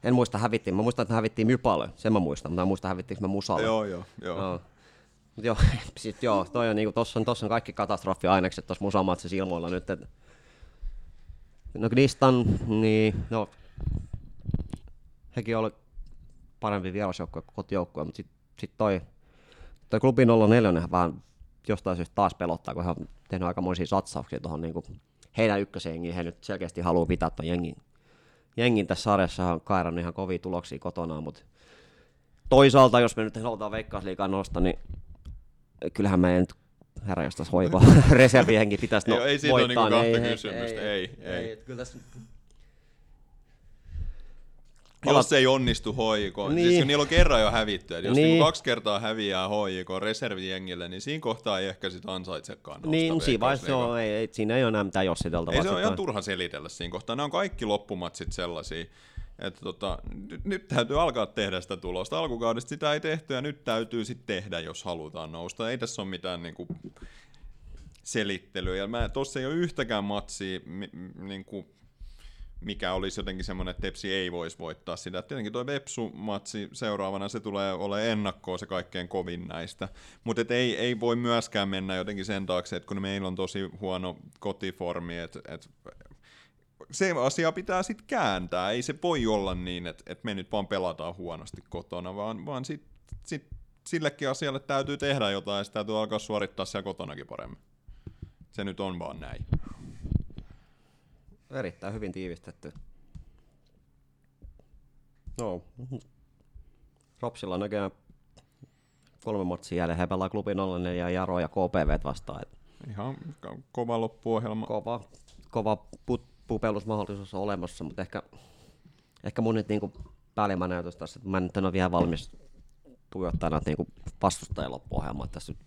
en muista hävittiin. Mä muistan, että me hävittiin Mypalle. Sen mä muistan, mutta mä en muista hävittiinkö me Musalle. Joo, joo, joo. Joo. Mut joo, sit joo, toi on niinku, tossa on, tossa on kaikki katastrofiainekset tossa musamatsissa ilmoilla nyt, et No Gnistan, niin no, hekin oli parempi vierasjoukkue kuin kotijoukkue, mutta sitten sit toi, toi klubi 04 vähän jostain syystä taas pelottaa, kun he on tehnyt aikamoisia satsauksia tuohon niin heidän ykkösjengiin. He nyt selkeästi haluaa pitää tuon jengin, jengin tässä sarjassa, on kairannut ihan kovia tuloksia kotona, mutta toisaalta, jos me nyt halutaan veikkausliikaa nostaa, niin kyllähän meidän nyt herra jostain hoiva reservihenki pitäisi no, Ei- ei siitä ole niinku kahta kysymystä. Ei, ei. Kyllä tässä, Jos ei onnistu niin. siis Niin. kun niillä on kerran jo hävitty, että jos Niin. niin. kaksi kertaa häviää hoiko reservijengille, niin siinä kohtaa ei ehkä sit ansaitsekaan nousta niin, siinä vaiheessa on, ei, ei, siinä ei ole enää mitään jossiteltavaa. Ei se ole ihan turha selitellä siinä kohtaa. Nämä on kaikki loppumatsit sellaisia, että tota, nyt, nyt täytyy alkaa tehdä sitä tulosta. Alkukaudesta sitä ei tehty ja nyt täytyy sitten tehdä, jos halutaan nousta. Ei tässä ole mitään niinku, selittelyä. Ja mä, tossa ei ole yhtäkään matsia, mi- niinku, mikä olisi jotenkin semmoinen, että Tepsi ei voisi voittaa sitä. Tietenkin tuo Vepsu-matsi seuraavana, se tulee olemaan ennakkoon se kaikkein kovin näistä. Mutta ei, ei voi myöskään mennä jotenkin sen taakse, että kun meillä on tosi huono kotiformi, että et, se asia pitää sitten kääntää. Ei se voi olla niin, että, että me nyt vaan pelataan huonosti kotona, vaan, vaan sit, sit, sillekin asialle täytyy tehdä jotain ja sitä täytyy alkaa suorittaa siellä kotonakin paremmin. Se nyt on vaan näin. Erittäin hyvin tiivistetty. No, Ropsilla on näköjään kolme matsia jäljellä. He pelaa klubi 04 ja Jaro ja KPV vastaan. Ihan ko- kova loppuohjelma. kova, kova put, pupellusmahdollisuus on olemassa, mutta ehkä, ehkä mun nyt niinku päällimmäinen ajatus tässä, että mä nyt en ole vielä valmis tuijottaa näitä niinku vastustajien loppuohjelmaa. että Tässä nyt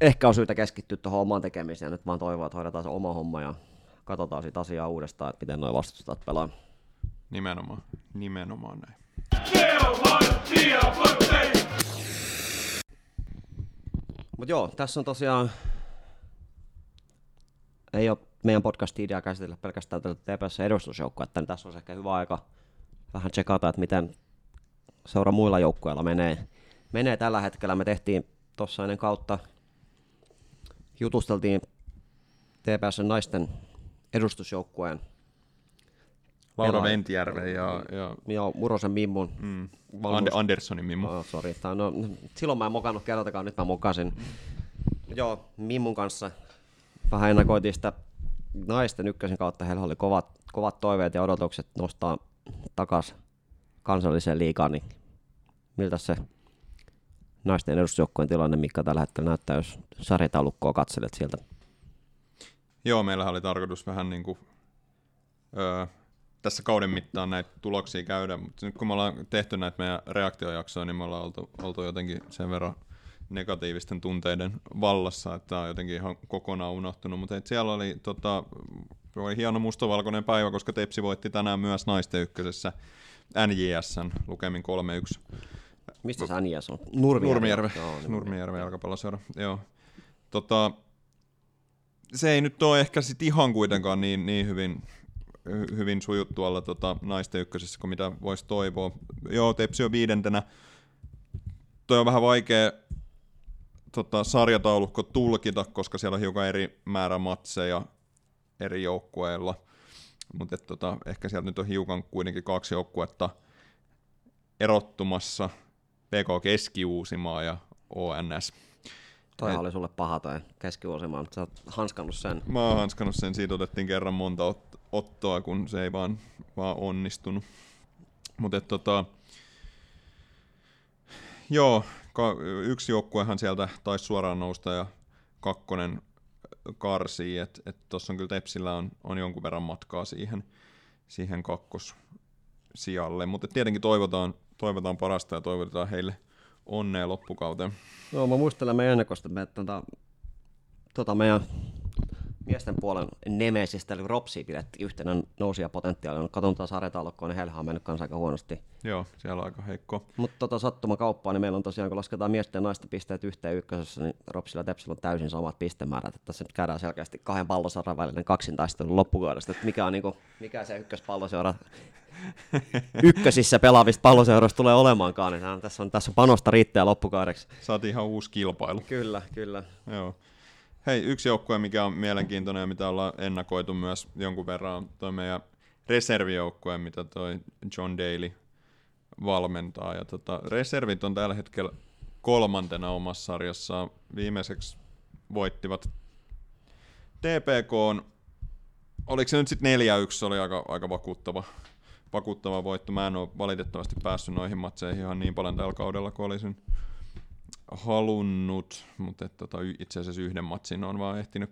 ehkä on syytä keskittyä tuohon omaan tekemiseen nyt vaan toivoa, että hoidetaan se oma homma ja katsotaan sitä asiaa uudestaan, että miten nuo vastustajat pelaa. Nimenomaan. Nimenomaan näin. Mutta joo, tässä on tosiaan, ei ole meidän podcast-idea käsitellä pelkästään tätä TPS edustusjoukkoa, että tässä on ehkä hyvä aika vähän tsekata, että miten seura muilla joukkueilla menee. menee tällä hetkellä. Me tehtiin tuossa ennen kautta, jutusteltiin TPS naisten edustusjoukkueen Laura. Ventjärven ja, ja ja Murosen Mimmun mm, valmennus- Ande, Anderssonin Mimmu. Oh, sorry. Tää, no, silloin mä en mokannut kertakaan, nyt mä mokasin. Joo, Mimmun kanssa vähän ennakoitiin sitä naisten ykkösen kautta. Heillä oli kovat, kovat toiveet ja odotukset nostaa takas kansalliseen liigaan, niin miltä se naisten edustusjoukkueen tilanne, mikä tällä hetkellä näyttää, jos sarjataulukkoa katselet sieltä. Joo, meillähän oli tarkoitus vähän niin kuin, öö, tässä kauden mittaan näitä tuloksia käydä, mutta nyt kun me ollaan tehty näitä meidän reaktiojaksoja, niin me ollaan oltu, oltu jotenkin sen verran negatiivisten tunteiden vallassa, että tämä on jotenkin ihan kokonaan unohtunut, mutta et siellä oli, tota, oli hieno mustavalkoinen päivä, koska Tepsi voitti tänään myös naisten ykkösessä NJSn lukemin 3-1. Mistä sä NJS on? Nurmijärvi. Niin. Nurmijärven jalkapalloseura, joo. Tota, se ei nyt ole ehkä sit ihan kuitenkaan niin, niin hyvin, hy- hyvin sujut tuolla tota, naisten ykkösessä kuin mitä voisi toivoa. Joo, Tepsi on viidentenä. Toi on vähän vaikea tota, sarjataulukko tulkita, koska siellä on hiukan eri määrä matseja eri joukkueilla. Mutta tota, ehkä sieltä nyt on hiukan kuitenkin kaksi joukkuetta erottumassa. PK Keski-Uusimaa ja ONS. Toihan oli sulle paha toi keskivuosimaa, mutta sä oot hanskannut sen. Mä oon hanskannut sen, siitä otettiin kerran monta ot- ottoa, kun se ei vaan, vaan onnistunut. Mutta tota, joo, ka- yksi joukkuehan sieltä taisi suoraan nousta ja kakkonen karsii, että et tuossa on kyllä Tepsillä on, on jonkun verran matkaa siihen, siihen kakkossijalle, mutta tietenkin toivotaan, toivotaan parasta ja toivotetaan heille onnea loppukauteen. Joo, mä muistelen meidän ennakosta, että me tota, tota meidän miesten puolen nemesistä, eli Ropsi pidettiin yhtenä nousia potentiaalina. Katsotaan sarjataulukkoon, niin heillähän on mennyt kanssa aika huonosti. Joo, siellä on aika heikko. Mutta tota, sattuma kauppaa, niin meillä on tosiaan, kun lasketaan miesten ja naisten pisteet yhteen ykkösessä, niin Ropsilla ja Tepsillä on täysin samat pistemäärät. Että tässä nyt käydään selkeästi kahden pallosarjan välinen kaksintaistelu loppukaudesta, että mikä, on niinku, mikä se ykköspalloseura ykkösissä pelaavista palloseuroista tulee olemaankaan, niin tässä on, tässä on panosta riittää loppukaudeksi. Saatiin ihan uusi kilpailu. Kyllä, kyllä. Joo. Hei, yksi joukkue, mikä on mielenkiintoinen ja mitä ollaan ennakoitu myös jonkun verran, on toi meidän reservijoukkue, mitä toi John Daly valmentaa. Ja tota, reservit on tällä hetkellä kolmantena omassa sarjassaan. Viimeiseksi voittivat TPK on, oliko se nyt sitten 4-1, se oli aika, aika vakuuttava, vakuuttava voitto. Mä en ole valitettavasti päässyt noihin matseihin ihan niin paljon tällä kaudella kuin olisin halunnut, mutta et, tota, itse asiassa yhden matsin on vaan ehtinyt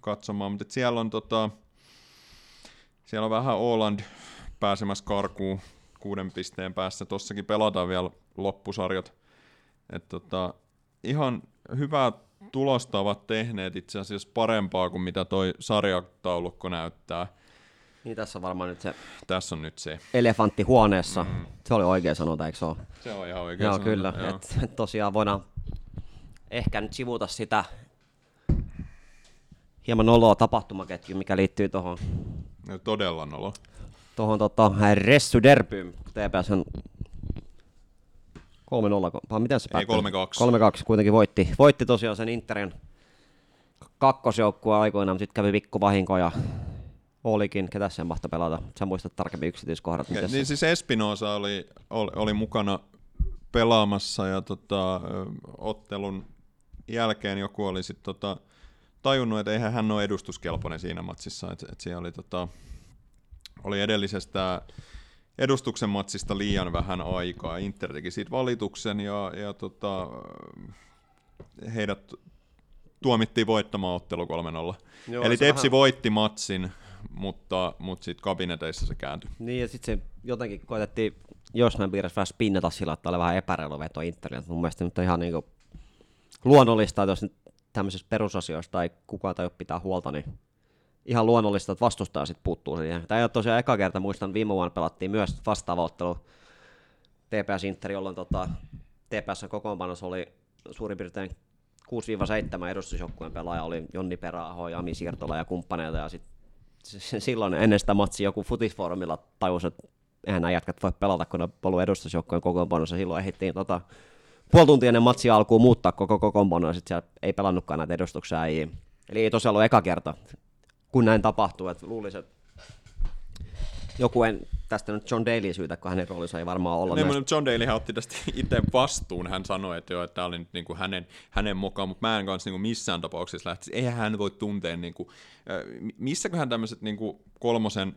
katsomaan, mutta siellä on tota, siellä on vähän Åland pääsemässä karkuun kuuden pisteen päässä. Tossakin pelataan vielä loppusarjat. Et tota, ihan hyvää tulosta ovat tehneet itse asiassa parempaa kuin mitä toi sarjataulukko näyttää. Niin tässä on varmaan nyt se Tässä on nyt se. elefantti huoneessa. Mm. Se oli oikea sanota, eikö se ole? Se on ihan oikein Joo, sanottu, kyllä. joo. Et, tosiaan voidaan ehkä nyt sivuta sitä hieman oloa tapahtumaketju, mikä liittyy tuohon Ja Todella nolo. tohon, tota, Ressu Derbyyn. TPS on 3-0, vai miten se Ei, päättyi? 3-2. 3-2 kuitenkin voitti. Voitti tosiaan sen Interin kakkosjoukkue aikoinaan, mutta sitten kävi vikku vahinko ja olikin, ketä sen mahtoi pelata. Sä muistat tarkemmin yksityiskohdat. Se- niin siis Espinosa oli, oli, oli mukana pelaamassa ja tota, ottelun jälkeen joku oli sit tota, tajunnut, että eihän hän ole edustuskelpoinen siinä matsissa, että et siellä oli, tota, oli edellisestä edustuksen matsista liian vähän aikaa. Inter teki siitä valituksen ja, ja tota, heidät tuomittiin voittamaan ottelu 3-0. Joo, Eli Tepsi vähän- voitti matsin, mutta, mutta sitten kabineteissa se kääntyi. Niin, ja sitten se jotenkin koitettiin jossain piirissä vähän spinnata sillä, että oli vähän epäreilu veto Interiltä. Mun mielestä nyt on ihan niinku luonnollista, että jos nyt tämmöisistä perusasioista ei kukaan tai pitää huolta, niin ihan luonnollista, että vastustaja sitten puuttuu siihen. Tämä ei ole tosiaan eka kerta, muistan viime vuonna pelattiin myös vastaava ottelu TPS Inter, jolloin tota, TPS kokoonpanossa oli suurin piirtein 6-7 edustusjoukkueen pelaaja, oli Jonni Peraaho, Jami Siirtola ja kumppaneita, ja sitten silloin ennen sitä matsia joku futisfoorumilla tajusi, että eihän nämä jätkät voi pelata, kun ne on ollut edustusjoukkojen kokoonpanossa. Silloin ehdittiin tota, puoli tuntia ennen matsia alkuun muuttaa koko kokoonpano, ja sitten siellä ei pelannutkaan näitä edustuksia. Ei. Eli ei tosiaan ollut eka kerta, kun näin tapahtuu. Että luulisin, että joku en tästä nyt John Daly syytä, kun hänen roolinsa ei varmaan olla. Niin, mutta John Dalyhän otti tästä itse vastuun. Hän sanoi, että, joo, että tämä oli nyt niinku hänen, hänen mukaan, mutta mä en kanssa niinku missään tapauksessa lähtisi. Eihän hän voi tuntea, äh, mi- missäköhän tämmöiset niinku kolmosen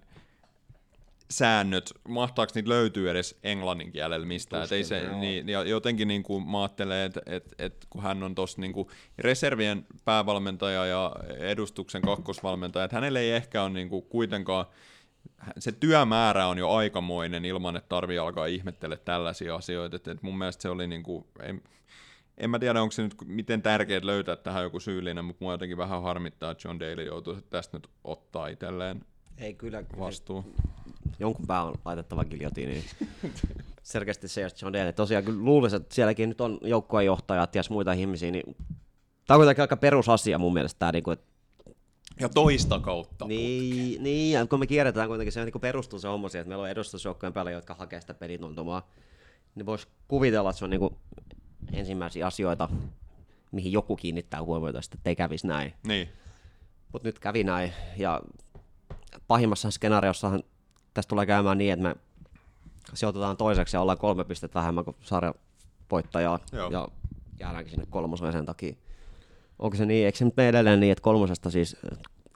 säännöt, mahtaako niitä löytyy edes englannin kielellä mistään. Et ei se, niin, ja jotenkin niin kuin mä ajattelen, että et, et, kun hän on tuossa niin reservien päävalmentaja ja edustuksen kakkosvalmentaja, että hänellä ei ehkä ole niin kuin kuitenkaan se työmäärä on jo aikamoinen ilman, että tarvii alkaa ihmettele tällaisia asioita. Et, et mun mielestä se oli niin kuin, en, en mä tiedä, onko se nyt miten tärkeää löytää tähän joku syyllinen, mutta mua jotenkin vähän harmittaa, että John Daly joutuu tästä nyt ottaa itselleen Ei kyllä, vastuu. jonkun pää on laitettava giljotiiniin. Selkeästi se, jos John Daly. Tosiaan kyllä luulisin, että sielläkin nyt on joukkueenjohtajat ja muita ihmisiä, niin tämä on kuitenkin aika perusasia mun mielestä tämä, niin kuin, että Ja toista kautta. Niin, niin, ja kun me kierretään kuitenkin, se niin perustuu se homma siihen, että meillä on edustusjoukkojen pelaajia, jotka hakee sitä pelituntumaa, niin voisi kuvitella, että se on niin kuin ensimmäisiä asioita, mihin joku kiinnittää huomiota, että ei kävisi näin. Niin. Mutta nyt kävi näin, ja pahimmassa skenaariossahan tästä tulee käymään niin, että me sijoitetaan toiseksi ja ollaan kolme pistettä vähemmän kuin sarjan voittajaa, Joo. ja jäädäänkin sinne kolmoseen sen takia. Onko se niin, eikö se nyt mene edelleen niin, että kolmosesta siis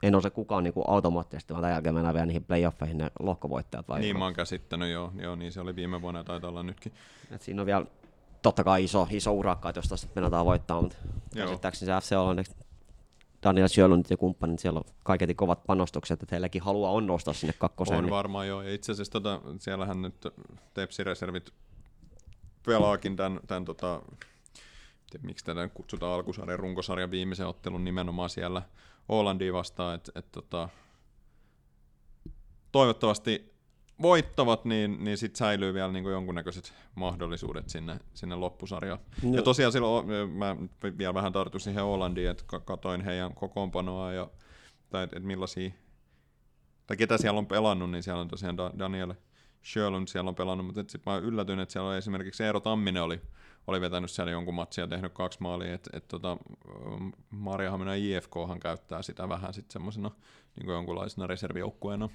ei nouse kukaan niin kuin automaattisesti, vaan tämän jälkeen mennään vielä niihin playoffeihin ne lohkovoittajat vai? Niin mä oon käsittänyt, joo, joo, niin se oli viime vuonna ja taitaa olla nytkin. Et siinä on vielä totta kai iso, iso urakka, että jos tästä menataan voittaa, mutta Joo. käsittääkseni se FC on onneksi Daniel Sjölundit ja kumppanit, siellä on kaiketi kovat panostukset, että heilläkin haluaa on nostaa sinne kakkoseen. On niin- varmaan joo, ja itse asiassa tota, siellähän nyt Tepsi-reservit pelaakin tämän, tämän tota, tiedä, miksi tätä kutsutaan alkusarjan, runkosarjan viimeisen ottelun nimenomaan siellä Hollandia vastaan, että et, tota, toivottavasti voittavat, niin, niin sitten säilyy vielä niin jonkunnäköiset mahdollisuudet sinne, sinne loppusarjaan. No. Ja tosiaan silloin mä vielä vähän tartun siihen Hollandiin, että ka- katoin heidän kokoonpanoa ja tai että et millaisia, tai ketä siellä on pelannut, niin siellä on tosiaan da- Daniel Sjölund siellä on pelannut, mutta sitten mä yllätyin, että siellä on esimerkiksi Eero Tamminen oli, oli vetänyt siellä jonkun matsia ja tehnyt kaksi maalia, että et, tota, Marjahamina IFKhan käyttää sitä vähän sitten semmoisena niin jonkunlaisena reservijoukkueena.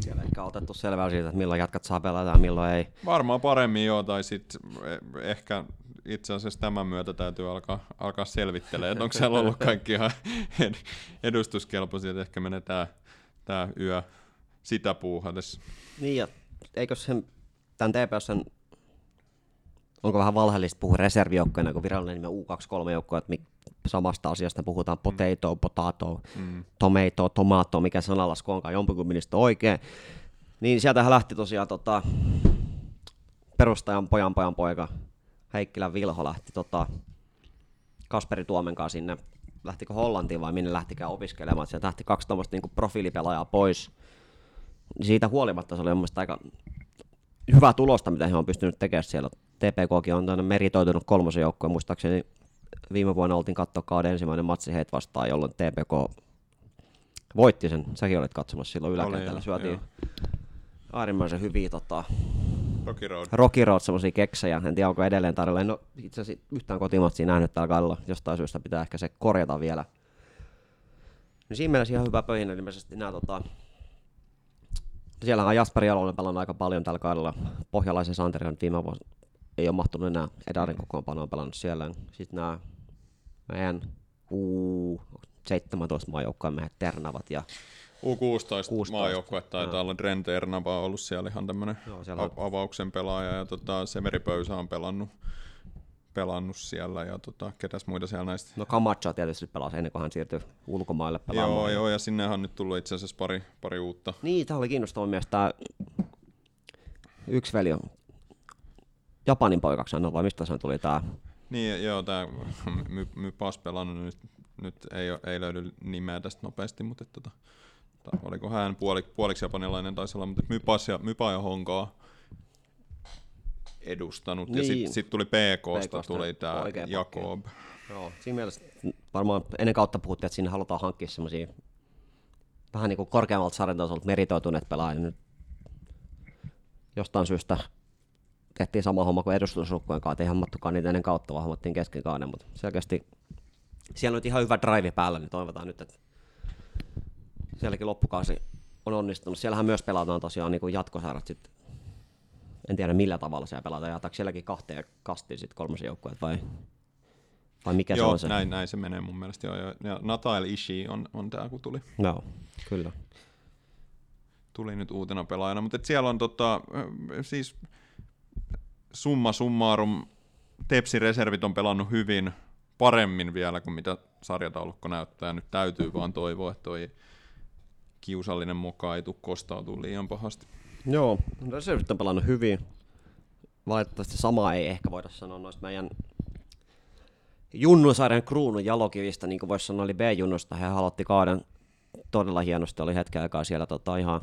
Siellä ehkä on otettu selvää siitä, että milloin jatkat saa pelata ja milloin ei. Varmaan paremmin joo, tai sitten ehkä itse asiassa tämän myötä täytyy alkaa, alkaa selvittelemään, että onko siellä ollut kaikki ihan ed- edustuskelpoisia, että ehkä menee tämä, tämä yö sitä puuhatessa. Niin, ja eikö sen, tämän TPSn, onko vähän valheellista puhua reservijoukkoina, kun virallinen nimi on U23-joukkoja, että mi- samasta asiasta puhutaan potato, potato, Mm. tomato, tomato, mikä sanalasku onkaan, jompikummin niistä on oikein. Niin sieltähän lähti tosiaan tota, perustajan pojan pojan poika Heikkilän Vilho lähti tota, Kasperi Tuomen kanssa sinne, lähtikö Hollantiin vai minne lähtikään opiskelemaan. Sieltä lähti kaksi tuommoista niin profiilipelaajaa pois. Siitä huolimatta se oli mun aika hyvää tulosta, mitä he on pystynyt tekemään siellä. TPKkin on tänne meritoitunut kolmosen joukkoon. Muistaakseni viime vuonna oltiin katsoa kauden ensimmäinen matsi heitä vastaan, jolloin TPK voitti sen. Säkin olit katsomassa silloin yläkentällä. Syötiin joo. äärimmäisen hyviä tota, Rocky Road. Rocky Road semmosia keksejä, en tiedä onko edelleen tarjolla. En ole itse asiassa yhtään kotimatsia nähnyt tällä kaudella, jostain syystä pitää ehkä se korjata vielä. Niin siinä mielessä ihan hyvä pöhinä ilmeisesti nämä tota, Siellähän on Jasperi Jalonen pelannut aika paljon tällä kaudella. Pohjalaisen Santeri on viime vuonna ei ole mahtunut enää Edarin kokoonpanoon pelannut siellä. Sitten nämä meidän U17 maajoukkojen meidän Ternavat ja U16 16. maajoukkue taitaa olla Drente Ernaba on ollut siellä ihan siellä on- a- avauksen pelaaja ja tota, Semeri Pöysä on pelannut, pelannut siellä ja tota, ketäs muita siellä näistä. no Camacho tietysti pelasi ennen kuin hän siirtyi ulkomaille pelaamaan. Joo, joo, ja sinnehän on nyt tullut itse asiassa pari, pari uutta. Niin, tämä oli kiinnostava mies. Tämä yksi veli on Japanin poikaksi on, vai mistä se tuli tämä? Niin, joo, tämä my, my pas pelannut nyt, nyt ei, ei löydy nimeä tästä nopeasti, mutta tota, oliko hän puoli, puoliksi japanilainen taisi olla, mutta Mypas ja, Mypa ja Honkaa edustanut. Ja Niin. sitten sit tuli PKsta, PKsta tuli tämä pakki. Jakob. Joo, siinä mielessä varmaan ennen kautta puhuttiin, että sinne halutaan hankkia semmoisia vähän niin kuin korkeammalta sarjatasolta meritoituneet pelaajia. Nyt jostain syystä tehtiin sama homma kuin edustusrukkojen kanssa, että ei hammattukaan niitä ennen kautta, vaan hammattiin kesken kauden, mutta selkeästi siellä on nyt ihan hyvä drive päällä, niin toivotaan nyt, että sielläkin loppukausi on onnistunut. Siellähän myös pelataan tosiaan niin jatkosarjat sitten. En tiedä millä tavalla siellä pelataan, jaetaanko sielläkin kahteen kastiin sitten kolmosen joukkueet vai, vai mikä se Joo, on se? näin, näin se menee mun mielestä. Joo, joo. Ja Natael Ishii on, on tämä, kun tuli, Joo, kyllä. tuli nyt uutena pelaajana. Mutta siellä on tota, siis summa summarum, Tepsin reservit on pelannut hyvin, paremmin vielä kuin mitä sarjataulukko näyttää. Nyt täytyy vaan toivoa, että toi kiusallinen moka ei tule kostautuu liian pahasti. Joo, reservit on pelannut hyvin. Valitettavasti samaa ei ehkä voida sanoa noista meidän Junnusarjan kruunun jalokivistä, niin kuin voisi sanoa, oli B-junnusta. He aloitti kauden todella hienosti, oli hetken aikaa siellä tota, ihan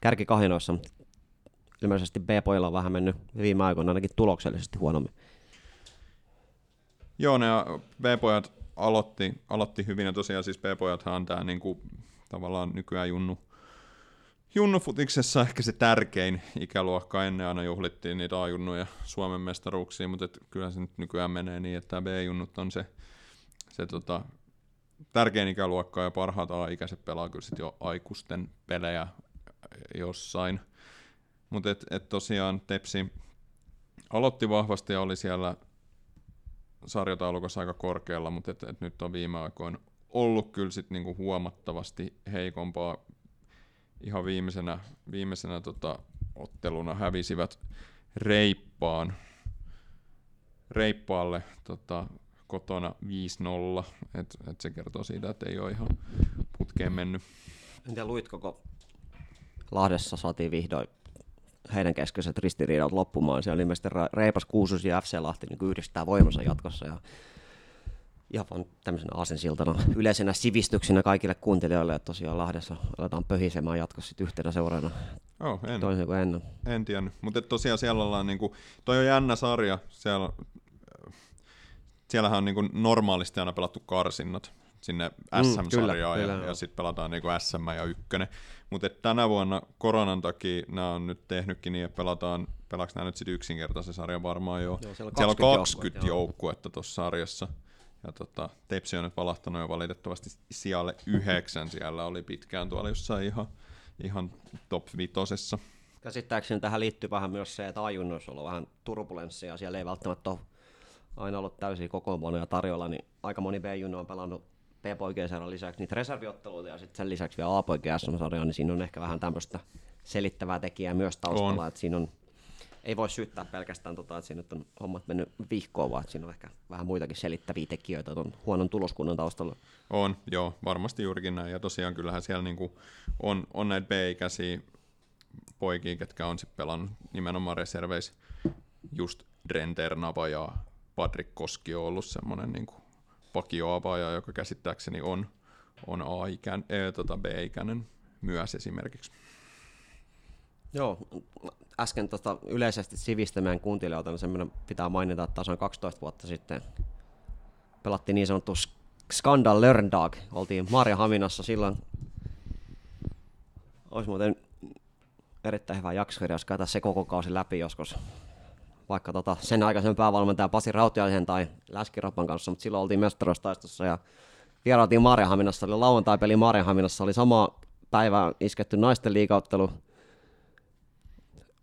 kärkikahinoissa, mutta ilmeisesti B-pojilla on vähän mennyt viime aikoina ainakin tuloksellisesti huonommin. Joo, ne B-pojat aloitti, aloitti hyvin, ja tosiaan siis B-pojathan on tämä niinku, tavallaan nykyään junnu, junnufutiksessa ehkä se tärkein ikäluokka. Ennen aina juhlittiin niitä A-junnuja Suomen mestaruuksia, mutta et kyllä se nyt nykyään menee niin, että B-junnut on se, se tota, tärkein ikäluokka ja parhaat A-ikäiset pelaa kyllä sit jo aikuisten pelejä jossain. Mutta et, et tosiaan Tepsi aloitti vahvasti ja oli siellä sarjataulukossa aika korkealla, mutta et, et nyt on viime aikoina ollut kyllä sit niinku huomattavasti heikompaa. Ihan viimeisenä, viimeisenä tota, otteluna hävisivät reippaan, reippaalle tota, kotona 5-0, et, et se kertoo siitä, että ei ole ihan putkeen mennyt. En tiedä, luitko, kun Lahdessa saatiin vihdoin heidän keskeiset ristiriidat loppumaan. Siellä ilmeisesti Ra- Reipas Kuusus ja FC Lahti niin yhdistää voimansa jatkossa. Ja ihan vaan tämmöisenä aasensiltana yleisenä sivistyksenä kaikille kuuntelijoille, että tosiaan Lahdessa aletaan pöhisemään jatkossa sit yhtenä seuraana Oh, en, toisin kuin ennen. en tiennyt. Mutta tosiaan siellä ollaan, niinku, toi on jännä sarja, siellä, siellähän on niinku normaalisti aina pelattu karsinnat. sinne Mm, SM-sarjaan kyllä, ja, kyllä, ja sitten pelataan niinku SM ja ykkönen. Mutta tänä vuonna koronan takia nämä on nyt tehnytkin niin, että pelataan, pelaaks nämä nyt sitten yksinkertaisen sarjan varmaan jo. Joo, siellä on siellä on 20 20 joukkuetta, joo. joukkuetta tuossa sarjassa. Ja tota, Tepsi on nyt valahtanut jo valitettavasti sijalle yhdeksän. Siellä oli pitkään tuolla jossain ihan, ihan top vitosessa. Käsittääkseni tähän liittyy vähän myös se, että ajunnoissa on ollut vähän turbulenssia, siellä ei välttämättä ole aina ollut täysiä kokoonpanoja tarjolla, niin aika moni B-junno on pelannut B-poikien sarjan lisäksi niitä reserviotteluita ja sitten sen lisäksi vielä A-poikien SM-sarjaa, niin siinä on ehkä vähän tämmöistä selittävää tekijää myös taustalla, On. että siinä on ei voi syyttää pelkästään, tota, että siinä on hommat mennyt vihkoon, vaan siinä on ehkä vähän muitakin selittäviä tekijöitä tuon huonon tuloskunnan taustalla. On, joo, varmasti juurikin näin. Ja tosiaan kyllähän siellä niinku on, on näitä B-ikäisiä poikia, ketkä on sitten pelannut nimenomaan reserveis. Just Drenternava ja Patrik Koski on ollut semmoinen niinku pakioavaaja, joka käsittääkseni on, on A-ikän, ee, tota B-ikäinen myös esimerkiksi. Joo, äsken tuosta yleisesti sivistämään kuuntelijoilta, niin semmoinen pitää mainita, että tasan 12 vuotta sitten pelattiin niin sanottu Sk- Skandal Lörndag. Oltiin Marja Haminassa silloin. Olisi muuten erittäin hyvä jakso, jos käytä se koko kausi läpi joskus. Vaikka tota, sen aikaisen päävalmentaja Pasi Rautiaisen tai Läskirapan kanssa, mutta silloin oltiin mestaruustaistossa ja vierailtiin Marjahaminassa. Oli lauantai-peli Marjahaminassa, oli sama päivä isketty naisten liigauttelu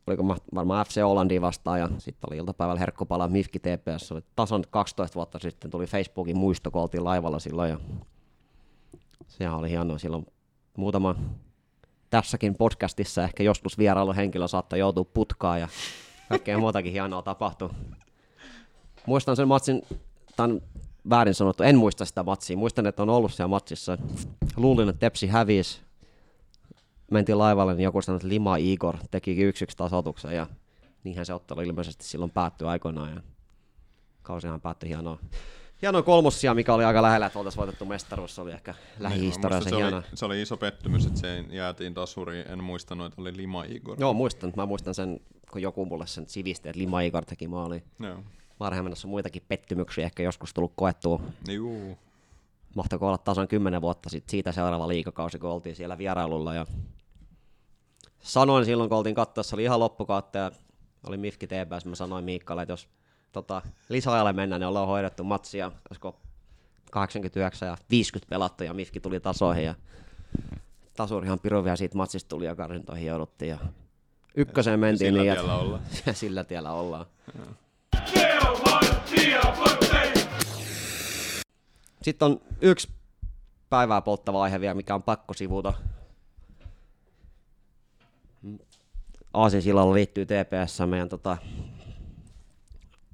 oliko ma- varmaan FC Hollandia vastaan, ja sitten oli iltapäivällä herkkupala Mifki TPS, oli tasan 12 vuotta sitten, tuli Facebookin muisto, kun oltiin laivalla silloin, ja sehän oli hienoa silloin muutama tässäkin podcastissa ehkä joskus vierailu henkilö saattoi joutua putkaan ja kaikkea muutakin hienoa tapahtui. Muistan sen matsin, tämän väärin sanottu, en muista sitä matsia, muistan, että on ollut siellä matsissa. Luulin, että Tepsi hävisi, mentiin laivalle, niin joku sanoi, että Lima Igor teki yksi yksi tasoituksen ja niinhän se ottelu ilmeisesti silloin päättyi aikoinaan ja kausihan päättyi hienoa. Hieno kolmossia, mikä oli aika lähellä, että oltaisiin voitettu mestaruus, se oli ehkä lähihistoria se se, hieno. oli, se oli iso pettymys, että se jäätiin tasuriin. En muistanut, että oli Lima Igor. Joo, muistan, mä muistan sen, kun joku mulle sen sivisti, että Lima Igor teki maali. Joo. Marhemenossa on muitakin pettymyksiä ehkä joskus tullut koettua. Juu. Mahtoiko olla tasan 10 vuotta sitten siitä seuraava liikakausi, kun oltiin siellä vierailulla. Ja sanoin silloin, kun oltiin katsoessa, oli ihan loppukautta ja oli Mifki TPS, mä sanoin Miikkalle, että jos tota, lisäajalle mennään, niin ollaan hoidettu matsia, olisiko 89 ja 50 pelattu ja Mifki tuli tasoihin ja tasurihan piru vielä siitä matsista tuli ja karsintoihin jouduttiin ja ykköseen mentiin sillä niin, tiellä ollaan. ja sillä tiellä ollaan. Sitten on yksi päivää polttava aihe vielä, mikä on pakko sivuta. Aasinsillalla liittyy TPS, meidän tota,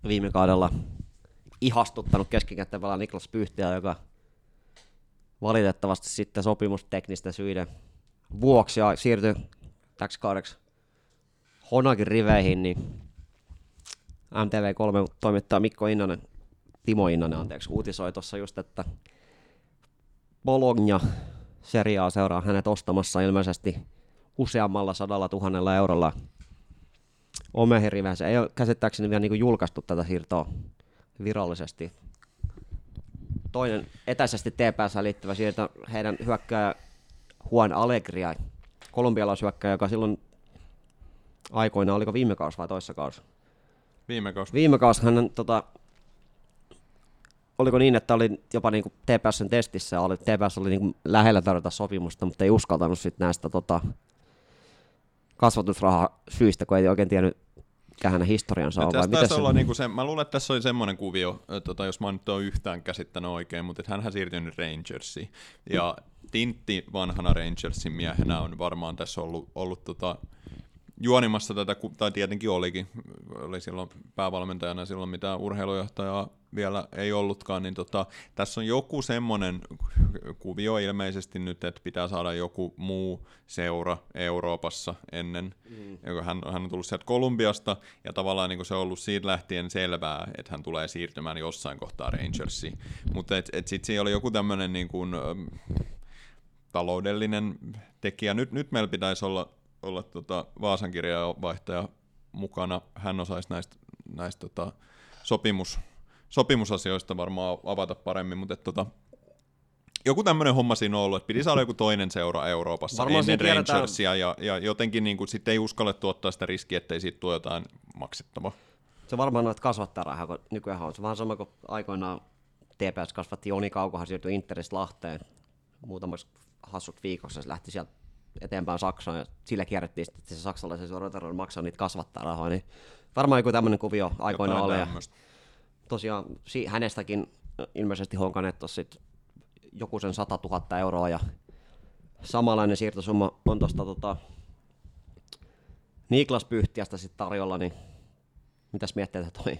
viime kaudella ihastuttanut keskikenttäpelaaja Niklas Pyhtiä, joka valitettavasti sitten sopimusteknisten syiden vuoksi ja siirtyi täksi kaudeksi Honagin riveihin, niin MTV3 toimittaja Mikko Innanen, Timo Innanen, anteeksi, uutisoi tuossa just, että Bologna seriaa seuraa hänet ostamassa ilmeisesti useammalla sadalla tuhannella eurolla omeihin riveihin. Ei ole käsittääkseni vielä niin julkaistu tätä siirtoa virallisesti. Toinen etäisesti TPS liittyvä siirto heidän hyökkääjä Juan Alegria, kolumbialaishyökkääjä, joka silloin aikoina, oliko viime kausi vai toissa kausi? Viime kausi. Viime kausi hän tota, oliko niin, että oli jopa niinku TPSn testissä, oli, TPS oli niinku lähellä tarjota sopimusta, mutta ei uskaltanut sitten näistä tota, kasvatusrahasyistä, kun ei oikein tiennyt, mikä hänen historiansa on. Vai tässä miten se, olla niinku se, mä luulen, että tässä oli semmoinen kuvio, tota, jos mä nyt oon yhtään käsittänyt oikein, mutta hän siirtyi nyt Rangersiin. Ja Tintti vanhana Rangersin miehenä on varmaan tässä ollut, ollut tota, juonimassa tätä, tai tietenkin olikin, oli silloin päävalmentajana silloin mitä urheilujohtajaa vielä ei ollutkaan, niin tota, tässä on joku semmoinen kuvio ilmeisesti nyt, että pitää saada joku muu seura Euroopassa ennen, mm. hän, hän on tullut sieltä Kolumbiasta, ja tavallaan niin se on ollut siitä lähtien selvää, että hän tulee siirtymään jossain kohtaa Rangersiin, mutta et, et sitten siinä oli joku tämmöinen niin kuin, ähm, taloudellinen tekijä. Nyt, nyt meillä pitäisi olla, olla tota Vaasan kirjeenvaihtaja mukana. Hän osaisi näistä, näistä tota sopimus, sopimusasioista varmaan avata paremmin, mutta et tota, joku tämmöinen homma siinä on ollut, että piti saada joku toinen seura Euroopassa Varmaan ennen Rangersia, ja, ja jotenkin niin kuin, sitten ei uskallettu ottaa sitä riskiä, ettei siitä tule jotain maksettavaa. Se varmaan noita kasvattaa rahaa, kun nykyään on se vähän sama kuin aikoinaan TPS kasvatti Joni Kaukohan siirtyi Interistä Lahteen muutamaksi hassut viikossa, se lähti sieltä eteenpäin Saksaan ja sillä kierrettiin sitten, että se saksalaisen suoratarvoin maksaa niitä kasvattaa rahaa, niin varmaan joku tämmöinen kuvio aikoinaan oli. Ja. Tosiaan si- hänestäkin ilmeisesti honkaneet tuossa sit joku sen 100 000 euroa ja samanlainen siirtosumma on tuosta tota, Niklas Pyhtiästä sitten tarjolla, niin mitäs mietteitä toi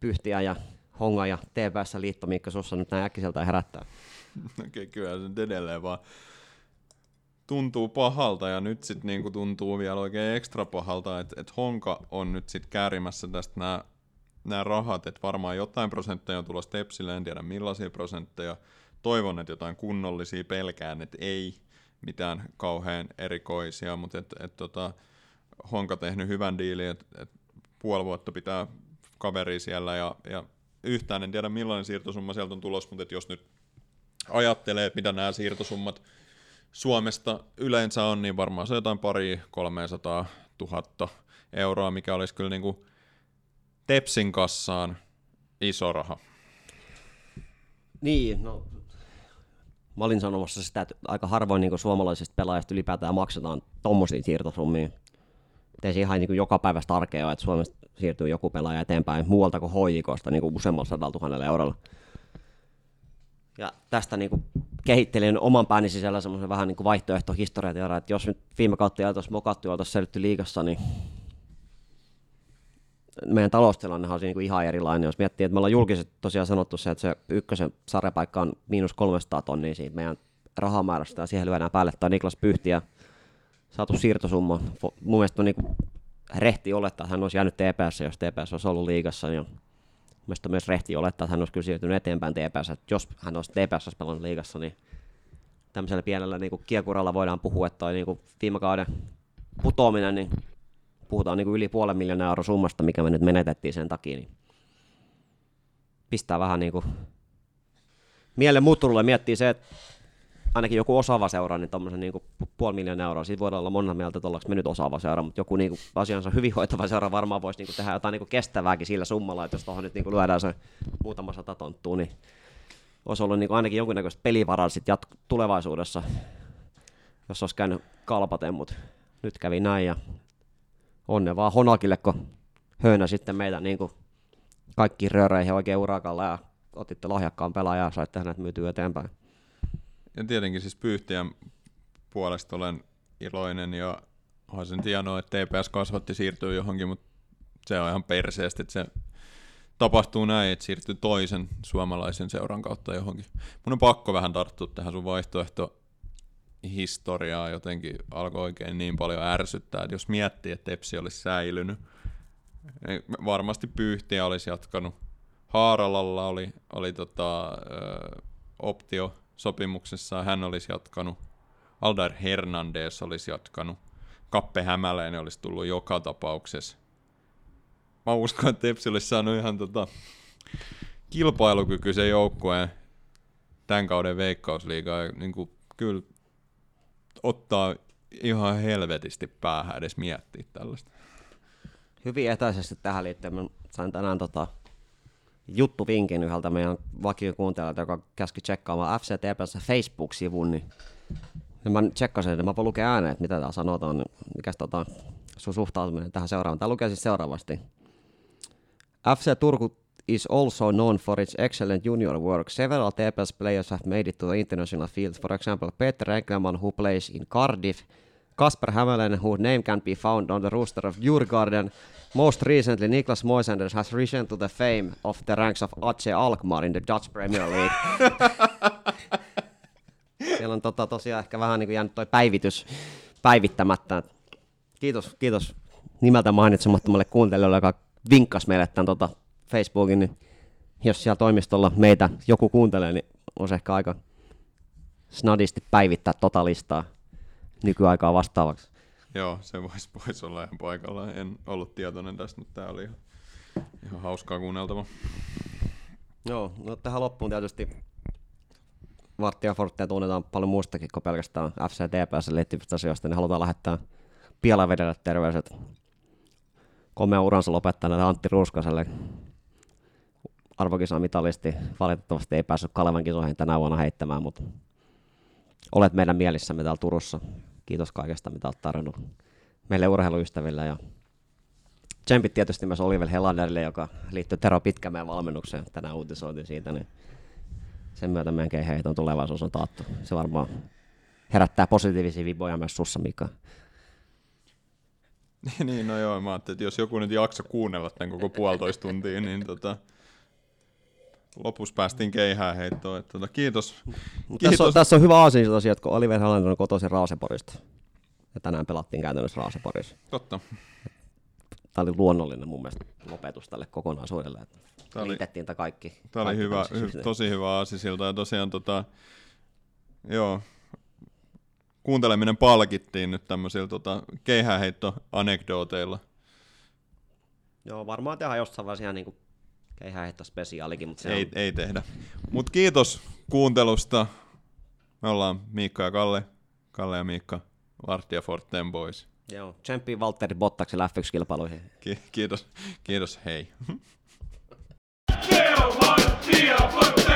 Pyhtiä ja Honga ja TPS liitto Miikka sussa nyt näin äkkiseltä herättää? Okei, okay, kyllä se edelleen vaan tuntuu pahalta ja nyt sitten niinku tuntuu vielä oikein ekstra pahalta, että et Honka on nyt sitten käärimässä tästä nämä nämä rahat, että varmaan jotain prosentteja on tulossa Tepsille, en tiedä millaisia prosentteja. Toivon, että jotain kunnollisia pelkään, että ei mitään kauhean erikoisia, mutta et, et tota, Honka tehnyt hyvän diilin, että et puoli vuotta pitää kaveri siellä ja, ja yhtään en tiedä millainen siirtosumma sieltä on tulossa, mutta et jos nyt ajattelee, että mitä nämä siirtosummat Suomesta yleensä on, niin varmaan se jotain pari 300 000 euroa, mikä olisi kyllä niin kuin Tepsin kassaan iso raha. Niin, no mä olin sanomassa sitä, että aika harvoin niin suomalaisista pelaajista ylipäätään maksetaan tommosia siirtosummia. Ei se ihan niin joka päivä arkea ole, että Suomesta siirtyy joku pelaaja eteenpäin muualta kuin HJKsta niin useammalla sadalla tuhannella eurolla. Ja tästä niin kuin kehittelin oman pääni sisällä semmoisen vähän niin kuin vaihtoehtohistoriaa, että jos nyt viime kautta ja tuossa mokattu oltaisiin selvitty liigassa, niin meidän taloustilannehan on niin ihan erilainen. Jos miettii, että me ollaan julkisesti tosiaan sanottu se, että se ykkösen sarjapaikka on miinus 300 tonnia siitä meidän rahamäärästä, ja siihen lyödään päälle tai Niklas Pyhti ja saatu siirtosumma. Mun mielestä on niin rehti olettaa, että hän olisi jäänyt TPS, jos TPS olisi ollut liigassa, niin mielestäni myös rehti olettaa, että hän olisi kyllä siirtynyt eteenpäin TPS. Että jos hän olisi TPS pelannut liigassa, niin tämmöisellä pienellä niin kiekuralla voidaan puhua, että toi niin viime kauden putoaminen, niin puhutaan niin kuin yli puolen miljoonaa euro summasta, mikä me nyt menetettiin sen takia, niin pistää vähän niin kuin mielen muutturulle miettii se, että ainakin joku osaava seura, niin tuommoisen niin puoli miljoonaa euroa, siitä voidaan olla monta mieltä, että me nyt osaava seura, mutta joku niin kuin asiansa hyvin hoitava seura varmaan voisi niin kuin tehdä jotain niin kuin kestävääkin sillä summalla, että jos tuohon nyt niin kuin lyödään se muutama sata tonttua, niin olisi ollut niin kuin ainakin jonkinnäköistä pelivaraa sitten jat- tulevaisuudessa, jos olisi käynyt kalpaten, mutta nyt kävi näin ja onne vaan Honakille, kun höynä sitten meitä niin kuin kaikki rööreihin oikein urakalla ja otitte lahjakkaan pelaajan ja saitte hänet myytyä eteenpäin. Ja tietenkin siis Pyhtiän puolesta olen iloinen ja onhan se nyt hienoa, että TPS kasvatti siirtyy johonkin, mutta se on ihan perseestä, että se tapahtuu näin, että siirtyy toisen suomalaisen seuran kautta johonkin. Mun on pakko vähän tarttua tähän sun vaihtoehto historiaa jotenkin alkoi oikein niin paljon ärsyttää, että jos miettii, että Tepsi olisi säilynyt, niin varmasti Pyyhtiä olisi jatkanut. Haaralalla oli, oli tota, optio sopimuksessa, hän olisi jatkanut. Aldar Hernandez olisi jatkanut. Kappe Hämäläinen olisi tullut joka tapauksessa. Mä uskon, että Tepsi olisi saanut ihan tota, kilpailukykyisen joukkueen tämän kauden veikkausliigaa. Niin kuin, kyllä ottaa ihan helvetisti päähän edes miettiä tällaista. Hyvin etäisesti tähän liittyen mä sain tänään tota, juttuvinkin yhdeltä meidän vakiokuuntelijalta, joka käski tsekkaamaan FC TPS Facebook-sivun, niin ja mä tsekkasin, että mä voin lukea ääneen, että mitä täällä sanotaan, niin mikäs tota, sun suhtautuminen tähän seuraavaan. Tää lukee siis seuraavasti. FC Turku is also known for its excellent junior work. Several TPS players have made it to the international field. For example, Peter Engelman, who plays in Cardiff, Kasper Hämäläinen, whose name can be found on the roster of Djurgården. Most recently, Niklas Moisanders has risen to the fame of the ranks of Aceh Alkmaar in the Dutch Premier League. Siellä on tota, tosiaan ehkä vähän niin kuin jäänyt toi päivitys päivittämättä. Kiitos, kiitos nimeltä mainitsemattomalle kuuntelijalle, joka vinkkasi meille tämän tota Facebookin, niin jos siellä toimistolla meitä joku kuuntelee, niin on ehkä aika snadisti päivittää tota listaa nykyaikaa vastaavaksi. Joo, se voisi vois olla ihan paikallaan. En ollut tietoinen tästä, mutta tämä oli ihan, ihan hauskaa kuunneltava. Joo, no tähän loppuun tietysti Varttia Fortea tunnetaan paljon muustakin kuin pelkästään FCTPS liittyvistä asioista, niin halutaan lähettää Pielavedelle terveiset komea uransa lopettaneelle Antti Ruuskaselle. Arvokisa mitalisti valitettavasti ei päässyt Kalevan kisoihin tänä vuonna heittämään, mutta olet meidän mielissämme täällä Turussa. Kiitos kaikesta, mitä olet tarjonnut meille urheiluystäville ja tsempit tietysti myös Oliver Helanderille, joka liittyy Tero Pitkämäen valmennukseen. Tänään uutisoitiin siitä, niin sen myötä meidän keiheiton tulevaisuus on taattu. Se varmaan herättää positiivisia viboja myös sussa, Mika. niin, no joo, mä ajattelin, että jos joku nyt jakso kuunnella tämän koko puolitoista tuntia, niin tota, lopussa päästiin keihään heittoon. Että, tota, kiitos. kiitos. Tässä, on, tässä on hyvä asia tosiaan, että kun Oliver Halander on kotoisin Raaseporista. Ja tänään pelattiin käytännössä Raaseporissa. Totta. Tämä oli luonnollinen mun mielestä lopetus tälle kokonaisuudelle. Tämä oli, tämä kaikki. Tämä kaikki oli hyvä, hy, tosi hyvä asia siltä. Ja tosiaan tota, joo, kuunteleminen palkittiin nyt tämmöisillä tota, keihäheitto-anekdooteilla. Joo, varmaan tehdään jossain vaiheessa ihan niinku keihäheitto-spesiaalikin. Mutta se ei, on... ei tehdä. Mutta kiitos kuuntelusta. Me ollaan Miikka ja Kalle. Kalle ja Miikka, Vartija Forten Boys. Joo, tsemppi Valtteri Bottaksella F1-kilpailuihin. Ki- kiitos, kiitos, hei. Se on Vartija Forten